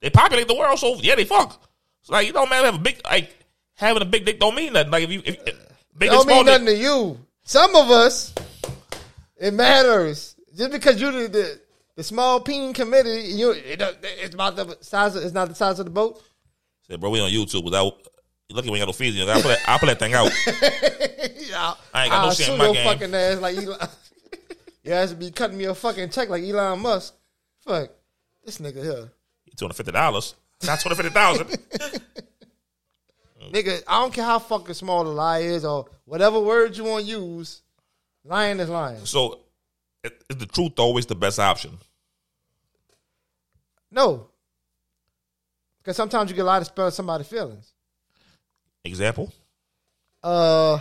They populate the world, so yeah, they fuck. So, like, it don't matter have a big, like, having a big dick don't mean nothing. Like, if you, if, if big Don't mean dick, nothing to you. Some of us, it matters. Just because you the the, the small peen committee, you it, it's about the size. Of, it's not the size of the boat. Say, bro, we on YouTube without. Lucky we ain't got no fees. You know, I'll put that, I'll put that thing out. Yeah, I ain't got no I'll shit in my your game. fucking ass like Elon. your ass be cutting me a fucking check like Elon Musk. Fuck this nigga here. Two hundred fifty dollars, not two hundred fifty thousand. Nigga, I don't care how fucking small the lie is or whatever words you want to use. Lying is lying. so, is the truth always the best option? No. Because sometimes you get a lot of spell somebody's feelings. Example. Uh,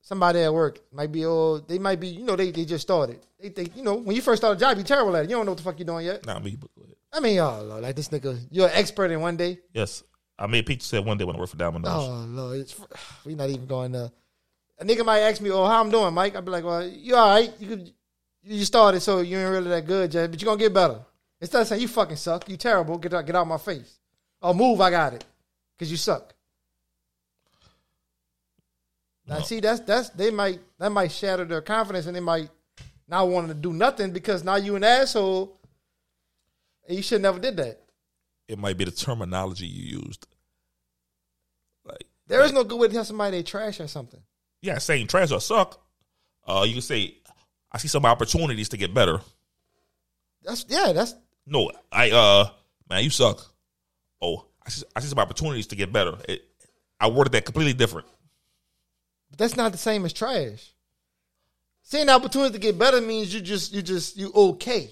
somebody at work might be old. They might be, you know, they, they just started. They think, you know, when you first start a job, you terrible at it. You don't know what the fuck you're doing yet. Nah, me. But. I mean, oh Lord, like this nigga, you're an expert in one day. Yes, I made pizza said one day when I worked for Domino's. Oh Lord, it's, we not even going to. A nigga might ask me, "Oh, how I'm doing, Mike?" I'd be like, "Well, you all right? You could, you started, so you ain't really that good, Jay, but you are gonna get better." Instead of saying you fucking suck, you terrible, get out, get out of my face. Oh, move, I got it, cause you suck. Now, No. see, that's that's they might that might shatter their confidence, and they might not want to do nothing because now you an asshole, and you should never did that. It might be the terminology you used. Like, There is no good way to tell somebody they trash or something. yeah, saying trash or suck. Uh, you can say, I see some opportunities to get better. That's yeah, that's No, I uh, man, you suck. Oh, I see, I see some opportunities to get better. It, I worded that completely different. But that's not the same as trash. Seeing the opportunity to get better means you just you just you okay.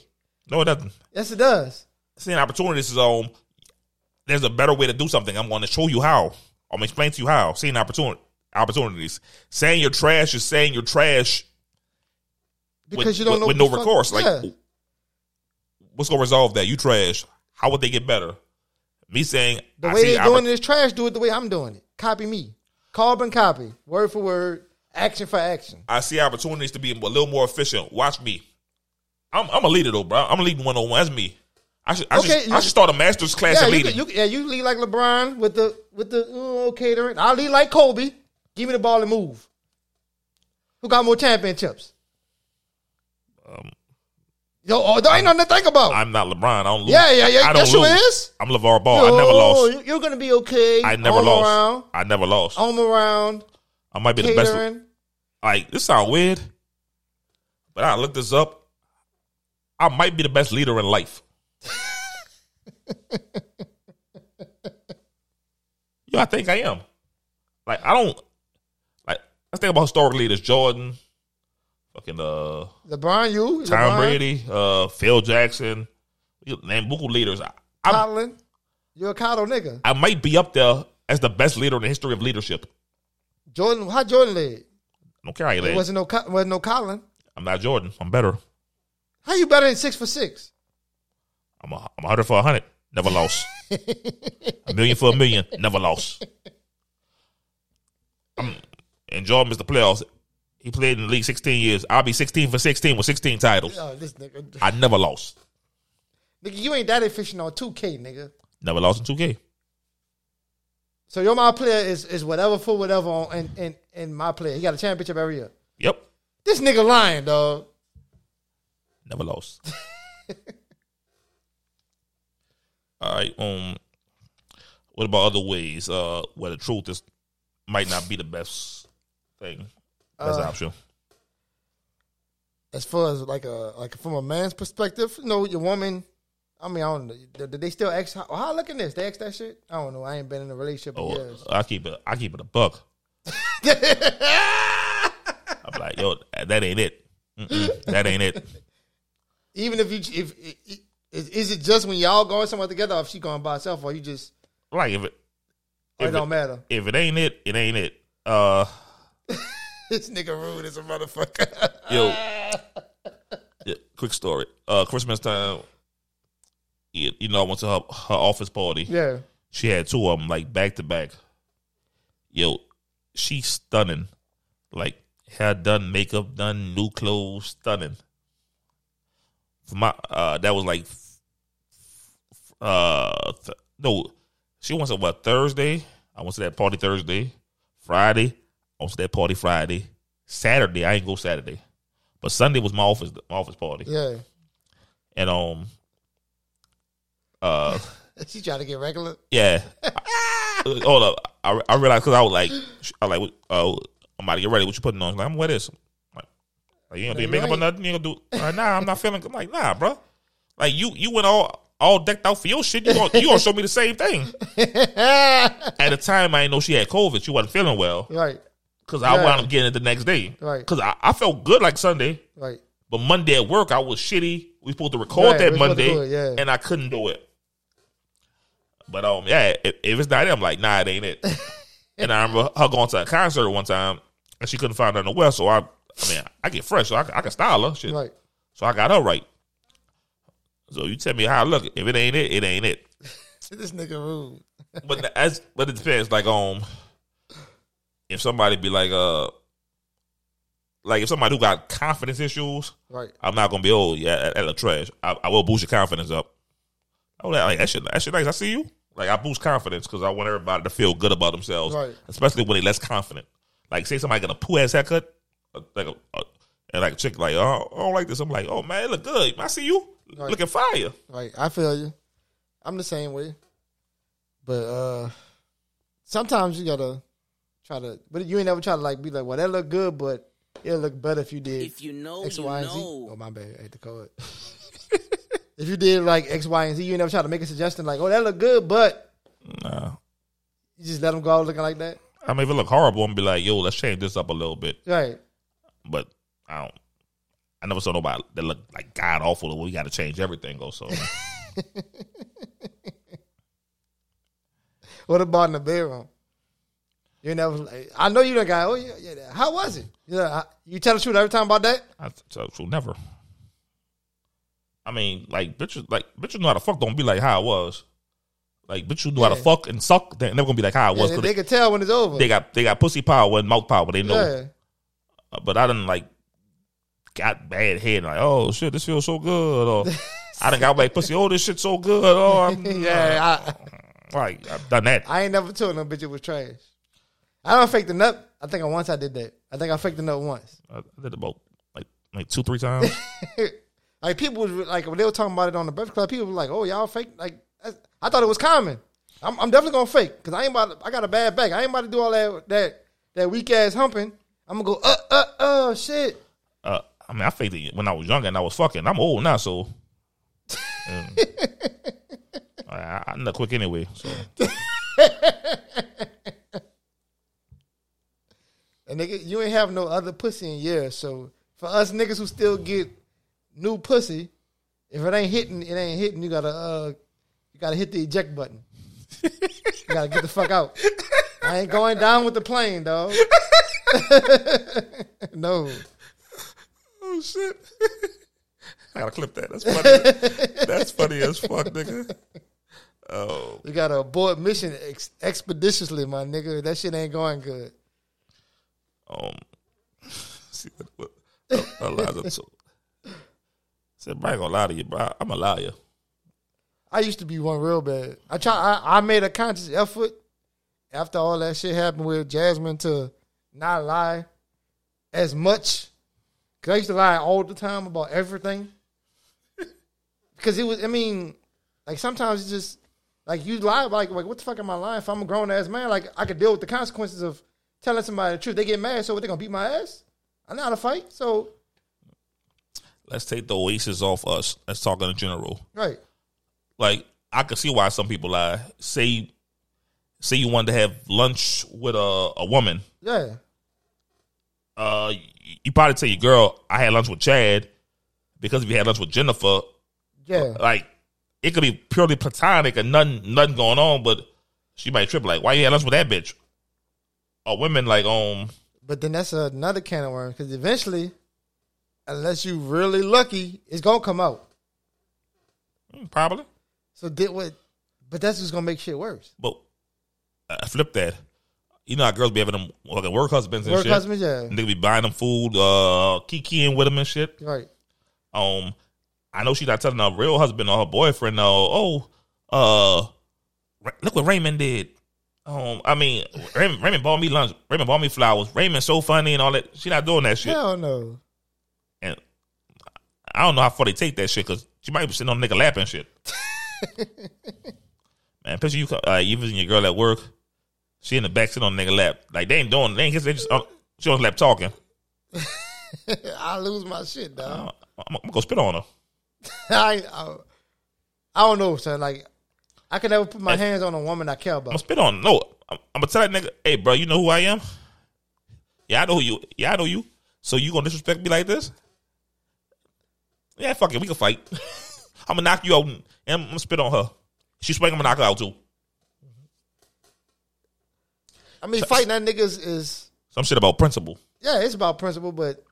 No, it doesn't. Yes, it does. Seeing opportunities is um, there's a better way to do something. I'm going to show you how. I'm going to explain to you how. Seeing opportunity opportunities. Saying you're trash is saying you're trash Because with, you don't with, know with no fuck- recourse. Like, what's going to resolve that? You trash. How would they get better? Me saying the I way see they're oppor- doing it is trash. Do it the way I'm doing it. Copy me. Carbon copy. Word for word. Action for action. I see opportunities to be a little more efficient. Watch me. I'm, I'm a leader though, bro. I'm leading one on one. That's me. I should I, Okay, should, I should start a master's class Yeah, in you, leading. can- you, yeah, you lead like LeBron with the with the uh, catering. I'll lead like Kobe. Give me the ball and move. Who got more championships? Um, Yo, oh, there ain't nothing to think about. I'm not LeBron. I don't lose. Yeah, yeah, yeah. I don't yes, lose. is. I'm LaVar Ball. I never lost. you- You're gonna be okay. I never Arm lost. Around, I never lost. arm around, I might be the best. Like this sound weird, but I looked this up. I might be the best leader in life. Yo, I think I am. Like I don't like. Let's think about historic leaders: Jordan, fucking uh, LeBron, you, Tom LeBron, Brady, uh, Phil Jackson. You name buku leaders. I, I'm, Colin. You're a Cotto nigga. I might be up there as the best leader in the history of leadership. Jordan, how Jordan led? I don't care how you There lead. wasn't no wasn't no Colin. I'm not Jordan. I'm better. How you better than six for six? I'm a, I'm a hundred for a hundred. Never lost. a million for a million. Never lost. I'm enjoying Mr. Playoffs. He played in the league 16 years. I'll be 16 for 16 with 16 titles. Oh, this nigga, I never lost. nigga, you ain't that efficient on two K, nigga. Never lost in 2K. So your my player is is whatever for whatever on and and and my player. He got a championship every year. Yep. This nigga lying, dog. Never lost. All right. Um. What about other ways? Uh, where the truth is might not be the best thing, best Uh, option. As far as like a like from a man's perspective, you know, your woman. I mean, I don't know. Did they still ask? How, how look at this? They ask that shit. I don't know. I ain't been in a relationship Oh, years. I keep it. I keep it a buck. I'm like, yo, that ain't it. Mm-mm, that ain't it. Even if you if is, is it just when y'all going somewhere together, or if she going by herself, or you just Like if it, or it don't it, matter? if it ain't it, it ain't it. Uh, this nigga rude as a motherfucker. yo, yeah, quick story. Uh, Christmas time. You, you know, I went to her, her office party. yeah. She had two of them like back to back. Yo, she stunning. Like hair done, makeup done, new clothes, stunning. For my uh that was like uh th- no, she went to what Thursday? I went to that party Thursday. Friday, I went to that party Friday. Saturday, I ain't go Saturday. But Sunday was my office my office party. Yeah. And um uh She trying to get regular. yeah. Hold up. I, I realized because I was like, I was like, oh, I'm about to get ready. What you putting on? She's like, I'm wear this. I'm like, you ain't gonna do No, your you makeup or nothing? You ain't gonna do? Like, nah, I'm not feeling. I'm like, nah, bro. Like you, you went all all decked out for your shit. You gonna, you gonna show me the same thing? At the time, I didn't know she had COVID. She wasn't feeling well Right. because I Yeah. wound up getting it the next day. Right. Because I, I felt good like Sunday, Right. but Monday at work I was shitty. We supposed to record Right, that we supposed to Monday, do it, yeah. and I couldn't do it. But um, yeah, if, if it's not it, I'm like, nah, it ain't it. and I remember her going to a concert one time, and she couldn't find her nowhere. So I, I mean, I get fresh, so I, I can style her. Shit. Right. So I got her right. So you tell me how I look. If it ain't it, it ain't it. This nigga rude. But as but it depends. Like um, if somebody be like uh, like if somebody who got confidence issues, Right. I'm not gonna be oh yeah that, that look trash. I, I will boost your confidence up. Oh that like that shit that shit nice. I see you. Like I boost confidence because I want everybody to feel good about themselves, Right. especially when they less confident. Like say somebody got a poo ass haircut, uh, like a, uh, and like a chick like oh I don't like this. I'm like oh man it look good. I see you Right. looking fire. Right. I feel you. I'm the same way. But uh sometimes you gotta try to but you ain't ever try to like be like, well that look good, but it'll look better if you did If you know, X, you Y, and Z. know. Oh my bad, I hate the code. if you did like X, Y, and Z, you ain't never try to make a suggestion like, oh that look good, but Nah. you just let them go out looking like that. I mean, if it look horrible, I'm be like, yo, let's change this up a little bit. Right. But I don't. I never saw nobody that looked like god awful. We got to change everything. Go so. What about in the bedroom? You never. Like, I know you done got. Oh yeah, yeah. How was it? Yeah, you tell the truth every time about that. I tell the truth, never. I mean, like bitches, like bitches know how to fuck. Don't be like how it was. Like bitches know how to fuck and suck. They're never gonna be like how it Yeah, was. they, 'cause they they, can tell when it's over. they got they got pussy power and mouth power. They know. yeah. Uh, But I didn't like got bad head. Like oh shit, this feels so good. Or I done got like pussy. Oh this shit so good. Oh I'm, yeah, I, like I've done that. I ain't never told no bitch it was trash. I don't fake the nut. I think I once I did that. I think I faked the nut once. I did about like like two three times. Like people was like when they were talking about it on the Breakfast Club, people were like, "Oh, y'all fake." Like I thought it was common. I'm, I'm definitely gonna fake because I ain't about. To, I got a bad back. I ain't about to do all that that that weak ass humping. I'm gonna go uh uh uh shit. uh, I mean, I faked it when I was younger and I was fucking. I'm old now, so um, I, I'm not quick anyway. So And nigga, you ain't have no other pussy in years. So for us niggas who still get new pussy, if it ain't hitting, it ain't hitting. You gotta uh, you gotta hit the eject button. you gotta get the fuck out. I ain't going down with the plane, dog. no. Oh shit, I gotta clip that. That's funny. That's funny as fuck, nigga. Oh, You gotta abort mission ex- expeditiously, my nigga. That shit ain't going good. um, see what, what uh, Eliza told. Said, "I ain't gonna lie to you, bro. I'm a liar." I used to be one real bad. I try. I, I made a conscious effort after all that shit happened with Jasmine to not lie as much. Cause I used to lie all the time about everything. Because it was, I mean, like sometimes it's just like you lie about like, like what the fuck am I lying? If I'm a grown ass man, like I could deal with the consequences of telling somebody the truth. They get mad, so what, they gonna beat my ass? I know how to fight. So Let's take the oasis off us. Let's talk in general. right, like I could see why some people lie. Say, say you wanted to have lunch with a, a woman. yeah, Uh, you, probably tell your girl, "I had lunch with Chad," because if you had lunch with Jennifer, yeah. like it could be purely platonic and nothing, nothing going on. But she might trip like, "Why you had lunch with that bitch?" Or women like, um, But then that's another can of worms because eventually, unless you really lucky, it's gonna come out. mm, probably, So did what? But that's just gonna make shit worse. but I flip that. You know how girls be having them like work husbands and Work shit. husbands, yeah, And they be buying them food, uh, kikiing with them and shit. right. Um, I know she's not telling her real husband or her boyfriend, no, oh, uh, look what Raymond did. Um, I mean, Raymond, Raymond bought me lunch. Raymond bought me flowers. Raymond's so funny and all that. She not doing that shit. Hell no. And I don't know how far they take that shit because she might be sitting on a nigga lap and shit. Man, picture you, uh, you visiting your girl at work. She in the back sitting on a nigga lap. Like they ain't doing, they ain't kissing. They just uh, she on the lap talking. I lose my shit, dog. Uh, I'm, I'm gonna go spit on her. I, I I don't know, son. Like I can never put my hands on a woman I care about. I'm gonna spit on. her. No, I'm, I'm gonna tell that nigga, hey, bro, you know who I am? Yeah, I know you. Yeah, I know you. So you gonna disrespect me like this? Yeah, fuck it, we can fight. I'm gonna knock you out and I'm gonna spit on her. She swing, I'm gonna knock her out too. I mean, fighting that niggas is Some shit about principle. yeah, it's about principle, but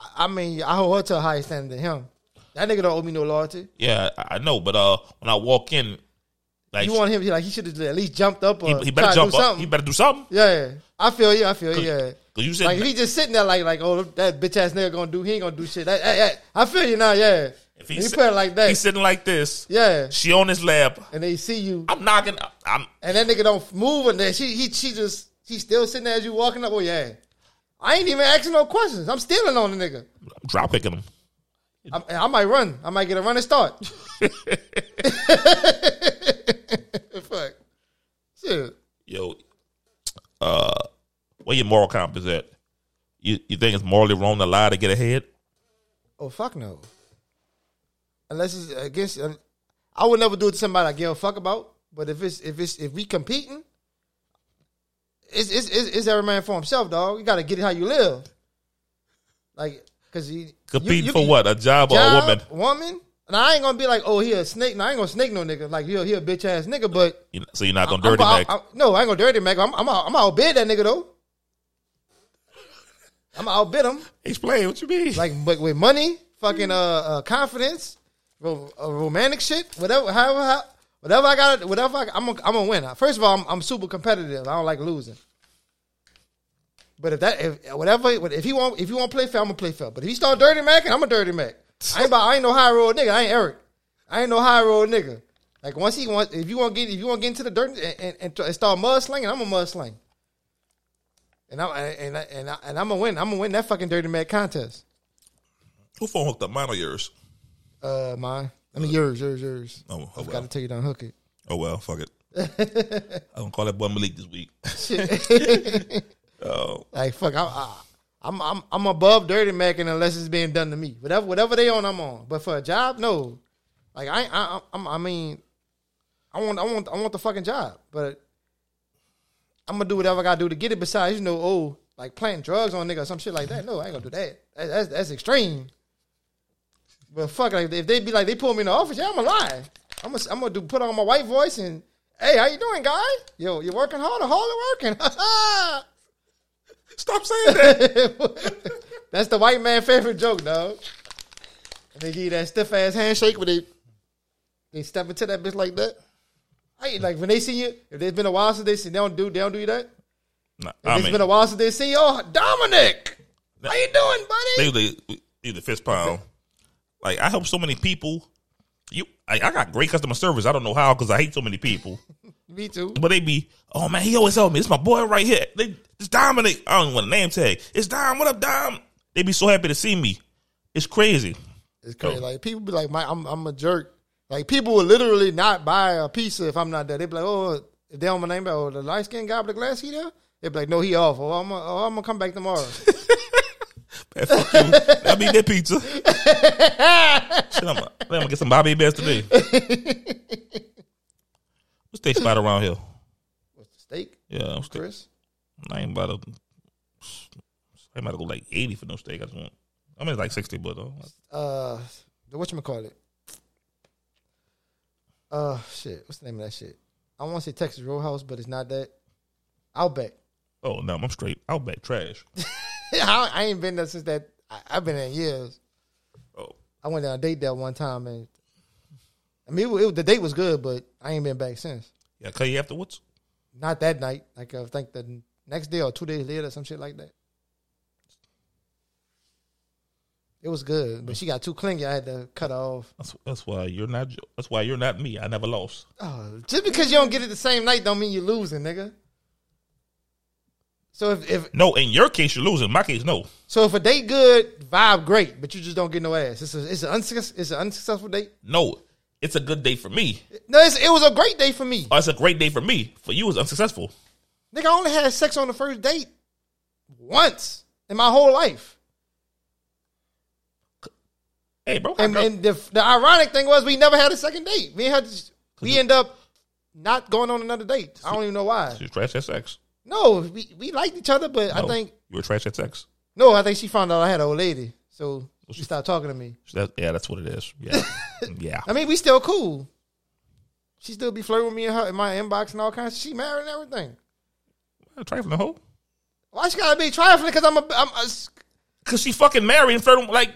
I I mean, I hold her to a higher standard than him. That nigga don't owe me no loyalty. Yeah, I I know, but uh, when I walk in, like You want him? He like he should have at least jumped up or he, he tried better to jump do up. something. He better do something. yeah, yeah, I feel you. I feel you. Yeah. Cause you said Like if he just sitting there like like oh that bitch ass nigga gonna do he ain't gonna do shit. That, that- that- I feel you now. Yeah. If he, he sit- like that. he's sitting like this. yeah. She on his lap. And they see you I'm knocking. I'm and that nigga don't move and then she he she just she still sitting there as you walking up. Oh yeah. I ain't even asking no questions. I'm stealing on the nigga. drop kicking him. I, I might run. I might get a running start. Fuck. Shit. Yo, uh, where your moral compass at? You you think it's morally wrong to lie to get ahead? Oh fuck no. Unless it's against, I would never do it to somebody I give a fuck about. But if it's if it's if we competing, it's it's it's, it's every man for himself, dog. You got to get it how you live. Like, cause you Competing you- you for what? A job, or a woman? woman. And I ain't gonna be like, oh, he a snake. No, I ain't gonna snake no nigga. Like he a, he a bitch ass nigga. But So you're not gonna dirty I'm, Mac? No, I ain't gonna dirty Mac. I'm I'm out, I'm out bid that nigga though. I'm gonna outbid him. Explain what you mean. Like, but with money, fucking uh, uh confidence, romantic shit, whatever, however, how, whatever I got, whatever I, I'm, gonna, I'm gonna win. First of all, I'm, I'm super competitive. I don't like losing. But if that, if whatever, if he want, if you want to play fair, I'm gonna play fair. But if he start dirty Mac, I'm a dirty Mac. I ain't, about, I ain't no high road nigga. I ain't Eric. I ain't no high road nigga. Like once he wants, if you want to get, if you want to get into the dirt and, and, and, and start mud slinging, I'm a mud sling. And I'm and I, and I, and I'm gonna win. I'm gonna win that fucking dirty Mac contest. Who phone hooked up? Mine or yours? Uh, mine. I mean, yours, yours, yours. Oh, oh I forgot well. to tell you to unhook it. Oh well, fuck it. I'm gonna call that boy Malik this week. oh, Like fuck, I, I, I'm I'm I'm above dirty macking unless it's being done to me. Whatever whatever they on, I'm on. But for a job, no. Like I I I, I mean, I want I want I want the fucking job, but I'm gonna do whatever I gotta do to get it. Besides, you know, oh, like planting drugs on nigga or some shit like that. No, I ain't gonna do that. That- That's that's extreme. But fuck, like if they be like they pull me in the office, yeah, I'm gonna lie. I'm gonna I'm gonna do put on my white voice and hey, how you doing, guy? Yo, you working hard or hard working? stop saying that. That's the white man favorite joke, dog. And they give you that stiff ass handshake when they they step into that bitch like that. I like when they see you. If it's been a while since they see, they don't do they don't do you that. nah, If I it's mean, been a while since they see you, oh Dominic, how you doing, buddy? they usually either fist pound. Like I help so many people. You, I, I got great customer service. I don't know how because I hate so many people. Me too. But they be, oh man, he always help me. It's my boy right here. They, it's Dominic. I don't even want a name tag. It's Dom. What up, Dom? They be so happy to see me. It's crazy. It's crazy. Oh. Like people be like, my, I'm I'm a jerk. Like people will literally not buy a pizza if I'm not there. They be like, oh, if they on my name, oh, the light skinned guy with the glass, he there? They be like, no, he off. Oh, I'm gonna, oh, I'm gonna come back tomorrow. Man, fuck you. That'll be their pizza. Shit, I'm, I'm gonna get some Bobby Bears today. What's steak spot around here? What's the steak, Yeah, I'm steak. Chris? I ain't about to. I might go like eighty for no steak. I just want. I mean, it's like sixty, but uh, uh the what you call it? Uh shit. What's the name of that shit? I want to say Texas Roadhouse, but it's not that. Outback. oh no, I'm straight. Outback trash. I, I ain't been there since that. I, I've been there years. Oh, I went on a date there one time, and I mean, it, it, the date was good, but I ain't been back since. yeah. Call you afterwards. Not that night. Like I think the next day or two days later, some shit like that. It was good, but she got too clingy. I had to cut her off. That's that's why you're not. That's why you're not me. I never lost. Oh, just because you don't get it the same night don't mean you're losing, nigga. So if, if No, in your case you're losing. In my case, no. so if a date good, vibe great, but you just don't get no ass. It's a, it's an unsuccess, it's an unsuccessful date. No, it's a good day for me. No, it's, it was a great day for me. Oh, it's a great day for me. For you, it was unsuccessful. Nigga, I only had sex on the first date once in my whole life. Hey, bro. And, and the, the ironic thing was we never had a second date. We had to, we end up not going on another date. I don't even know why. She's trash at sex. No, we, we liked each other, but I No, think you were trash at sex. no, I think she found out I had an old lady. So She stopped talking to me. That, yeah, that's what it is. Yeah, yeah. I mean, we still cool. She still be flirting with me in her in my inbox and all kinds. She married and everything. Trifling hoe. Why she gotta be trifling? Because I'm a, I'm a, Cause she fucking married and flirting like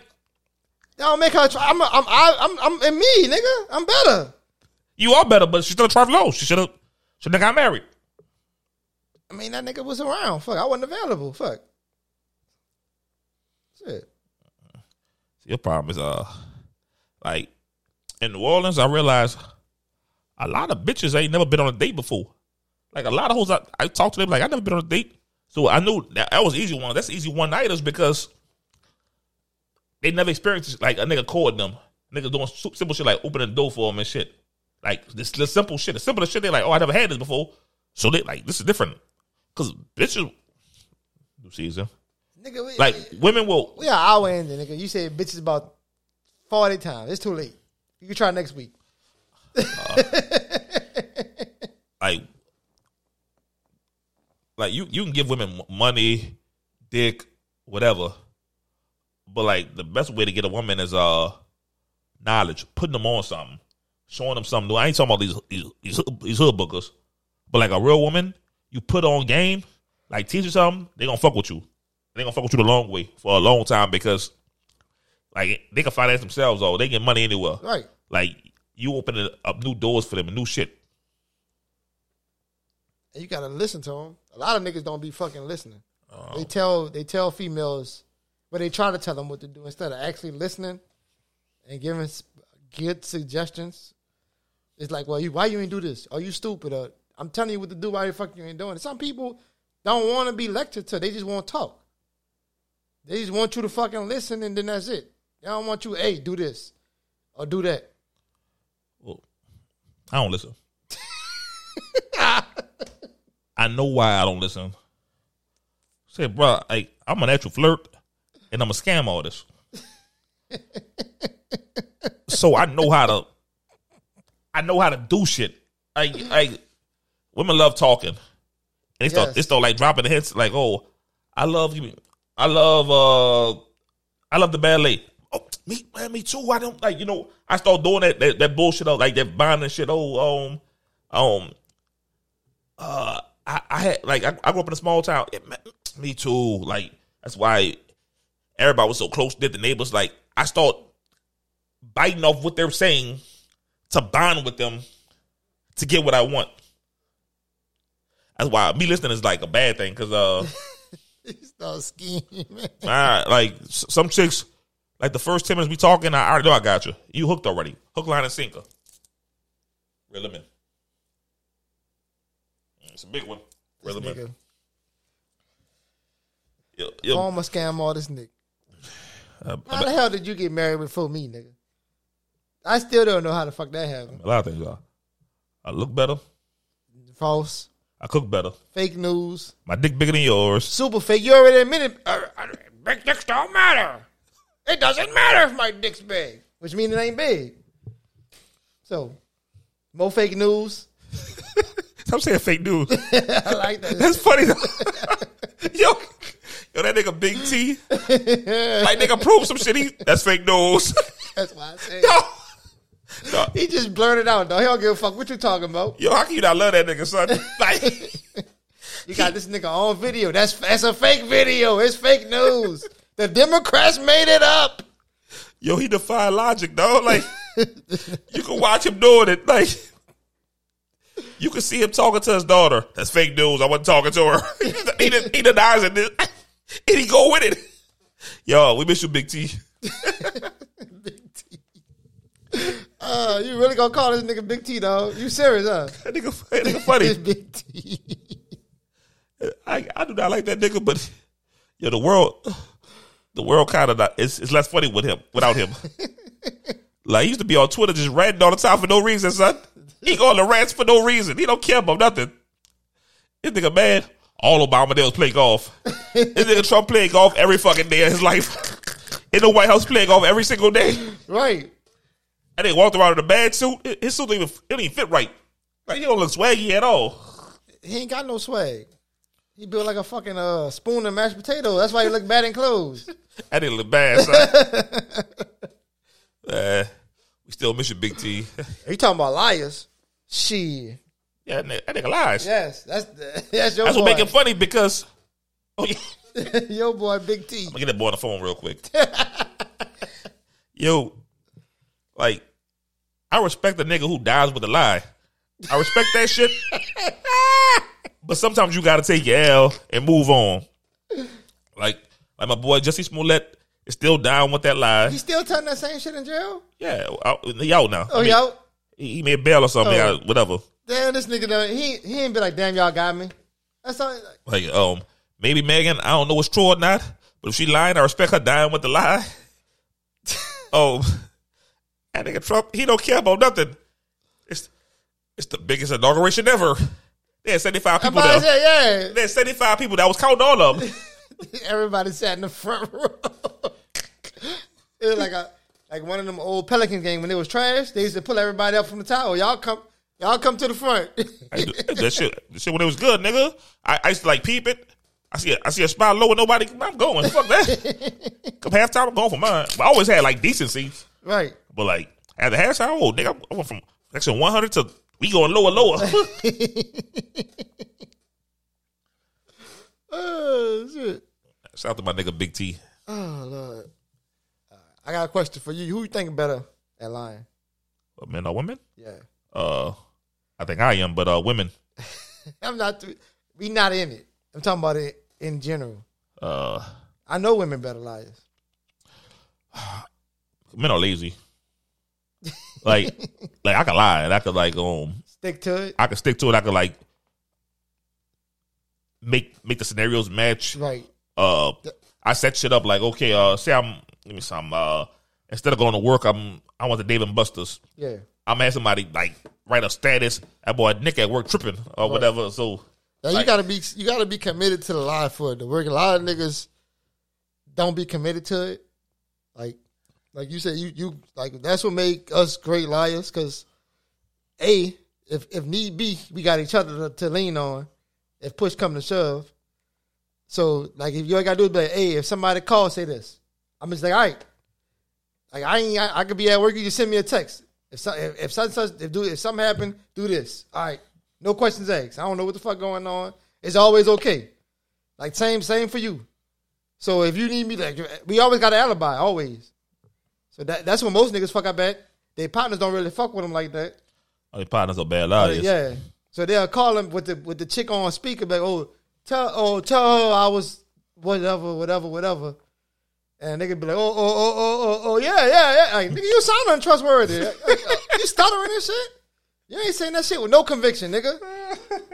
that don't make her. Tri- I'm, a, I'm, I, I'm, I'm in me, nigga. I'm better. you are better, but she's still a trifling hoe. She should have should have got married. I mean, that nigga was around. Fuck, I wasn't available. Fuck. Shit. Your problem is uh like in New Orleans, I realized a lot of bitches ain't never been on a date before. Like a lot of hoes I, I talked to them like I never been on a date. So I knew that, that was easy one. That's easy one nighters because they never experienced like a nigga calling them. Nigga doing simple shit like opening the door for them and shit. Like this, this simple shit. The simplest shit They're like, oh I never had this before. So they like this is different. Cause bitches new season. Nigga, we, Like women will we are hour in, there, nigga. You said bitches about forty times. It's too late. You can try next week. like like you you can give women money, dick, whatever. But like the best way to get a woman is uh knowledge, putting them on something, showing them something new. I ain't talking about these these these, these hood bookers, but like a real woman, you put on game, like teach you something, they gonna fuck with you. They gonna fuck with you the long way for a long time because like they can finance themselves. Oh, they get money anywhere. Right. Like you open up new doors for them and new shit. And you gotta listen to them. A lot of niggas don't be fucking listening. Uh-huh. They tell they tell females, but they try to tell them what to do instead of actually listening and giving good suggestions. It's like, well, you why you ain't do this? Are you stupid? Or I'm telling you what to do. Why the fuck you ain't doing it? Some people don't want to be lectured to. They just want to talk. They just want you to fucking listen, and then that's it. They don't want you, hey, do this or do that. Well, I don't listen. I know why I don't listen. Say, bro, like I'm a natural flirt, and I'm a scam artist. so I know how to. I know how to do shit. I, I, women love talking. And they start, Yes. they start like dropping hints, like, "Oh, I love you. I love, uh, I love the ballet. Oh, me, man, me too. I don't like, you know. I start doing that that, that bullshit, of, like that bonding shit. Oh, um, um, uh, I, I had like I, I grew up in a small town. Man, me too. Like that's why everybody was so close. Did the neighbors like I start biting off what they're saying to bond with them to get what I want. That's why me listening is like a bad thing because uh. Start scheming. I, like some chicks, like the first ten minutes we talking, I already know I got you. You hooked already. Hook, line, and sinker. Reel 'em in. Mm, It's a big one. Reel 'em in. Yo, yo, former scam all this nigga. uh, How the hell did you get married before me, nigga? I still don't know how the fuck that happened. a lot of things are. I look better. False, I cook better. fake news, My dick bigger than yours. super fake. You already admitted. Uh, uh, big dicks don't matter. It doesn't matter if my dick's big, which means it ain't big. So, more fake news. I'm saying fake news. I like that. That's funny though. yo, yo, that nigga Big T. like nigga prove some shit. He, that's fake news. That's why I said. yo, no, He just blurted out, though. He don't give a fuck what you talking about. yo, how can you not love that nigga, son? Like. You got this nigga on video. That's that's a fake video. It's fake news. The Democrats made it up. Yo, he defied logic, dog. Like you can watch him doing it. Like you can see him talking to his daughter. That's fake news. I wasn't talking to her. he, he, he denies it, and he go with it. Yo, we miss you, Big T. Uh, you really gonna call this nigga Big T, though? You serious, huh? That nigga, that nigga funny. Big T. I, I do not like that nigga, but yo, the world, the world kind of not. It's, it's less funny with him without him. like he used to be on Twitter just ranting all the time for no reason, son. He go on the rants for no reason. He don't care about nothing. This nigga mad. All Obama did was play golf. this nigga Trump played golf every fucking day of his life. In the White House playing golf every single day. Right. And they walked around in a bad suit. His suit even, it don't even fit right. Like he don't look swaggy at all. He ain't got no swag. He built like a fucking uh, spoon and mashed potato. That's why he look bad in clothes. That didn't look bad, son. uh, we still miss you, Big T. you talking about liars? Shit. yeah, that nigga, that nigga lies. Yes, that's that's your That's boy. what make it funny because. Oh yeah. your boy, Big T. I'm gonna get that boy on the phone real quick. Yo, like, I respect the nigga who dies with a lie. I respect that shit. but sometimes you gotta take your L and move on. Like, like my boy Jussie Smollett is still down with that lie. He still telling that same shit in jail? Yeah, I- he out now. Oh, I mean, yo, he, he made bail or something. Oh. Whatever. damn, this nigga done. He he ain't be like, damn, y'all got me. That's all. Like, Like, um, maybe Megan, I don't know what's true or not, but if she lying, I respect her dying with the lie. oh, that nigga Trump, he don't care about nothing. It's it's the biggest inauguration ever. There's 75 people there. said, There's 75 people that was counting all of them. Everybody sat in the front row. it was like a like one of them old Pelican game when it was trash. They used to pull everybody up from the tower. Y'all come, y'all come to the front. I that shit, that shit when it was good, nigga. I, I used to like peep it. I see a, I see a spot low and nobody. I'm going. Fuck that. Come halftime, I'm going for mine. But I always had like seats. right. But like at the halftime, oh nigga, I went from section 100 to we going lower, lower. Oh shit. Shout out to my nigga Big T. Oh lord. I got a question for you. Who you think better at lying? Uh, Men or women? Yeah. Uh, I think I am, but uh, women. I'm not. Too, we not in it. I'm talking about it in general. Uh, I know women better liars. men are lazy. Like, like I could lie and I could like um, Stick to it. I could stick to it. I could like make make the scenarios match. Right. uh I set shit up like okay, uh say I'm give me some uh instead of going to work, I'm I went to Dave and Buster's. Yeah. I'm asking somebody like write a status. That boy Nick at work tripping or whatever. So Now you Like- gotta be you gotta be committed to the lie for it to work. A lot of niggas don't be committed to it. Like like you said, you you like that's what make us great liars. Cause a if if need be, we got each other to, to lean on. If push come to shove. So like if you all gotta do is be like, hey, if somebody calls, say this. I'm just like, all right. Like I ain't I, I could be at work, you just send me a text. If if, if such if do if something happen, do this. All right. No questions asked. I don't know what the fuck going on. It's always okay. Like same same for you. So if you need me, like we always got an alibi, always. So that that's when most niggas fuck up at. Their partners don't really fuck with them like that. Oh, your partners are bad liars. Yeah. So they'll call him with the with the chick on speaker, like, oh, tell oh tell her I was whatever, whatever, whatever. And they could be like, oh, oh, oh, oh, oh, oh, yeah, yeah, yeah. Like, nigga, you sound untrustworthy. Like, uh, you stuttering and shit. You ain't saying that shit with no conviction, nigga.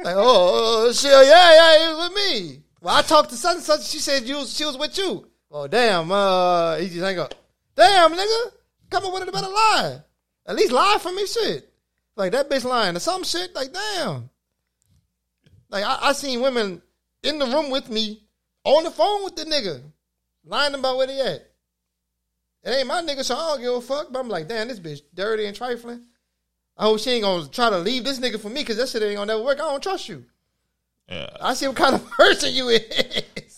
Like, oh, oh, oh, shit, yeah, yeah, it was with me. Well, I talked to such and such. She said you she was with you. Oh, damn. Uh, he just hang up. Damn, nigga, come up with a better lie. At least lie for me, shit. Like that bitch lying or some shit. Like damn. Like I, I seen women in the room with me on the phone with the nigga, lying about where they at. It ain't my nigga, so I don't give a fuck. But I'm like, damn, this bitch dirty and trifling. I hope she ain't gonna try to leave this nigga for me because that shit ain't gonna never work. I don't trust you. Yeah. I see what kind of person you is.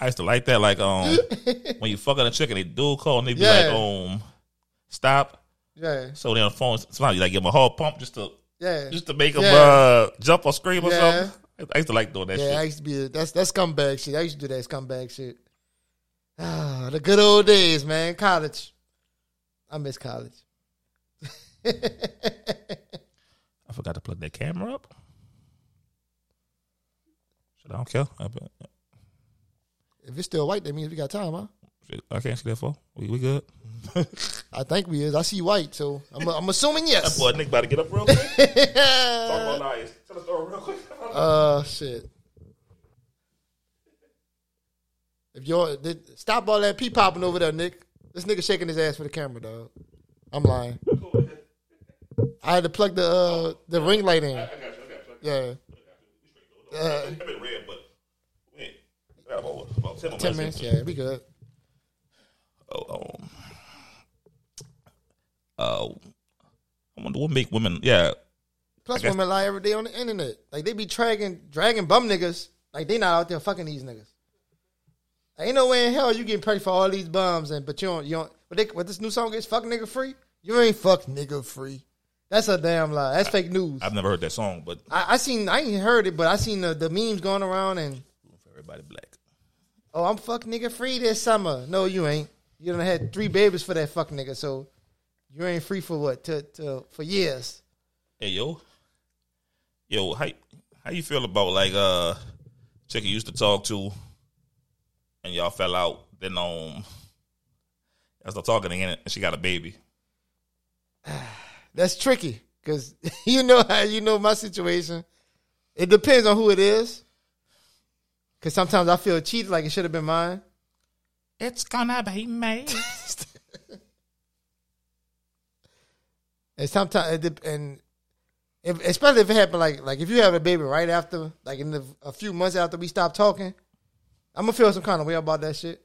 I used to like that. Like um, when you fucking a chick and they do call and they be Yeah. like um, stop. yeah, So they on the phone. Sometimes you like give them a hard pump just to yeah, just to make them Yeah. uh jump or scream or Yeah. something. I used to like doing that yeah. I used to be a, that's that's scumbag shit. I used to do that scumbag shit. Ah, the good old days, man. College. I miss college. I forgot to plug that camera up. Shit, I don't care. I, bet- If it's still white, that means we got time, huh? shit, I can't see that for. We, we good. I think we is. I see white, so I'm, I'm assuming yes. Boy, Nick about to get up real quick. Talk about liars. Tell the story real quick. Uh, shit. If you're did, stop all that pee popping over there, Nick. This nigga shaking his ass for the camera, dog. I'm lying. I had to plug the uh, the ring light in. I got you. I got you. Yeah, Uh, I've been red, but wait. I got about, about 10 more ten minutes. Yeah, we good. Oh, um, uh, I wonder what make women. Yeah, Plus, women lie every day on the internet. Like they be dragging dragging bum niggas Like they not out there fucking these niggas. Ain't no way in hell you getting paid for all these bums and but you don't you don't. But they, what this new song is fuck nigga free. You ain't fuck nigga free. That's a damn lie. That's fake news. I've never heard that song, but I, I seen I ain't heard it, but I seen the, the memes going around and everybody black. oh I'm fuck nigga free this summer. No, you ain't. You done had three babies for that fuck nigga, so you ain't free for what? To, to for years. Hey yo, yo, how how you feel about like uh chick you used to talk to, and y'all fell out? Then um, I start talking again, and she got a baby. That's tricky because you know how you know my situation. It depends on who it is. Cause sometimes I feel cheated, like it should have been mine. It's gonna be me. And sometimes, it and if, especially if it happened like like if you have a baby right after, like in the, a few months after we stop talking, I'm gonna feel some kind of way about that shit.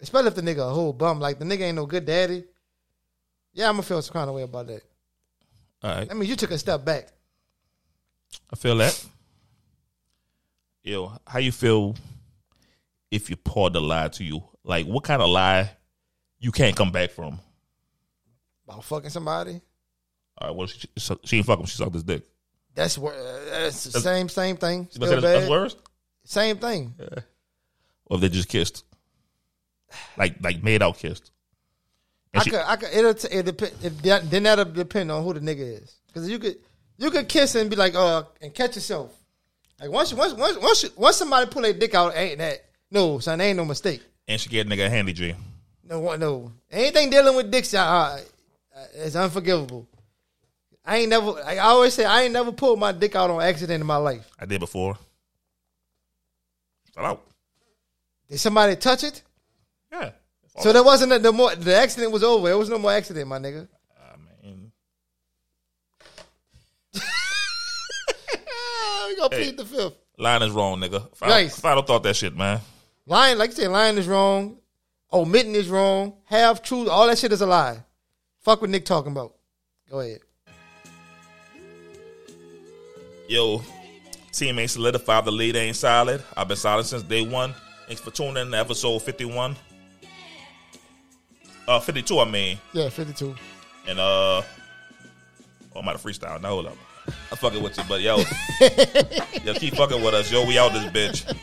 Especially if the nigga a whole bum, like the nigga ain't no good daddy. Yeah, I'm gonna feel some kind of way about that. All right, I mean, you took a step back. I feel that. Yo, how you feel if your partner lie to you? Like, what kind of lie you can't come back from? About fucking somebody. All right, well, she, she, she ain't fuck him. She sucked his dick. That's wor- uh, That's the same same thing. You Still say that's, bad. worse? Same thing. Or if they just kissed, like like made out kissed. And I she- could, I could. It'll. T- it depend. It, that- then that'll depend on who the nigga is. Because you could, you could kiss and be like, uh, and catch yourself. Like once, once, once, once, you- once somebody pull their dick out, ain't that no son? Ain't no mistake. and she get a nigga a handy G. No, one- no. Anything dealing with dicks, uh, uh, it's unforgivable. I ain't never. I always say I ain't never pulled my dick out on accident in my life. I did before. Fell out. Did somebody touch it? Yeah. So there wasn't a, the more. The accident was over. There was no more accident, my nigga. Ah, I mean, we gonna Hey. plead the fifth. line is wrong, nigga. Final, Nice. final thought that shit, man. Lying, like you said, lying is wrong. Omitting is wrong. Half truth, all that shit is a lie. Fuck what Nick talking about. Go ahead. Yo, teammate solidified the lead ain't solid. I've been solid since day one. Thanks for tuning in to episode 51. Uh, 52, I mean. Yeah, 52. And, uh, oh, I'm out of freestyle. Now, hold up. I'm fucking with you, but yo, yo, keep fucking with us. Yo, we out this bitch.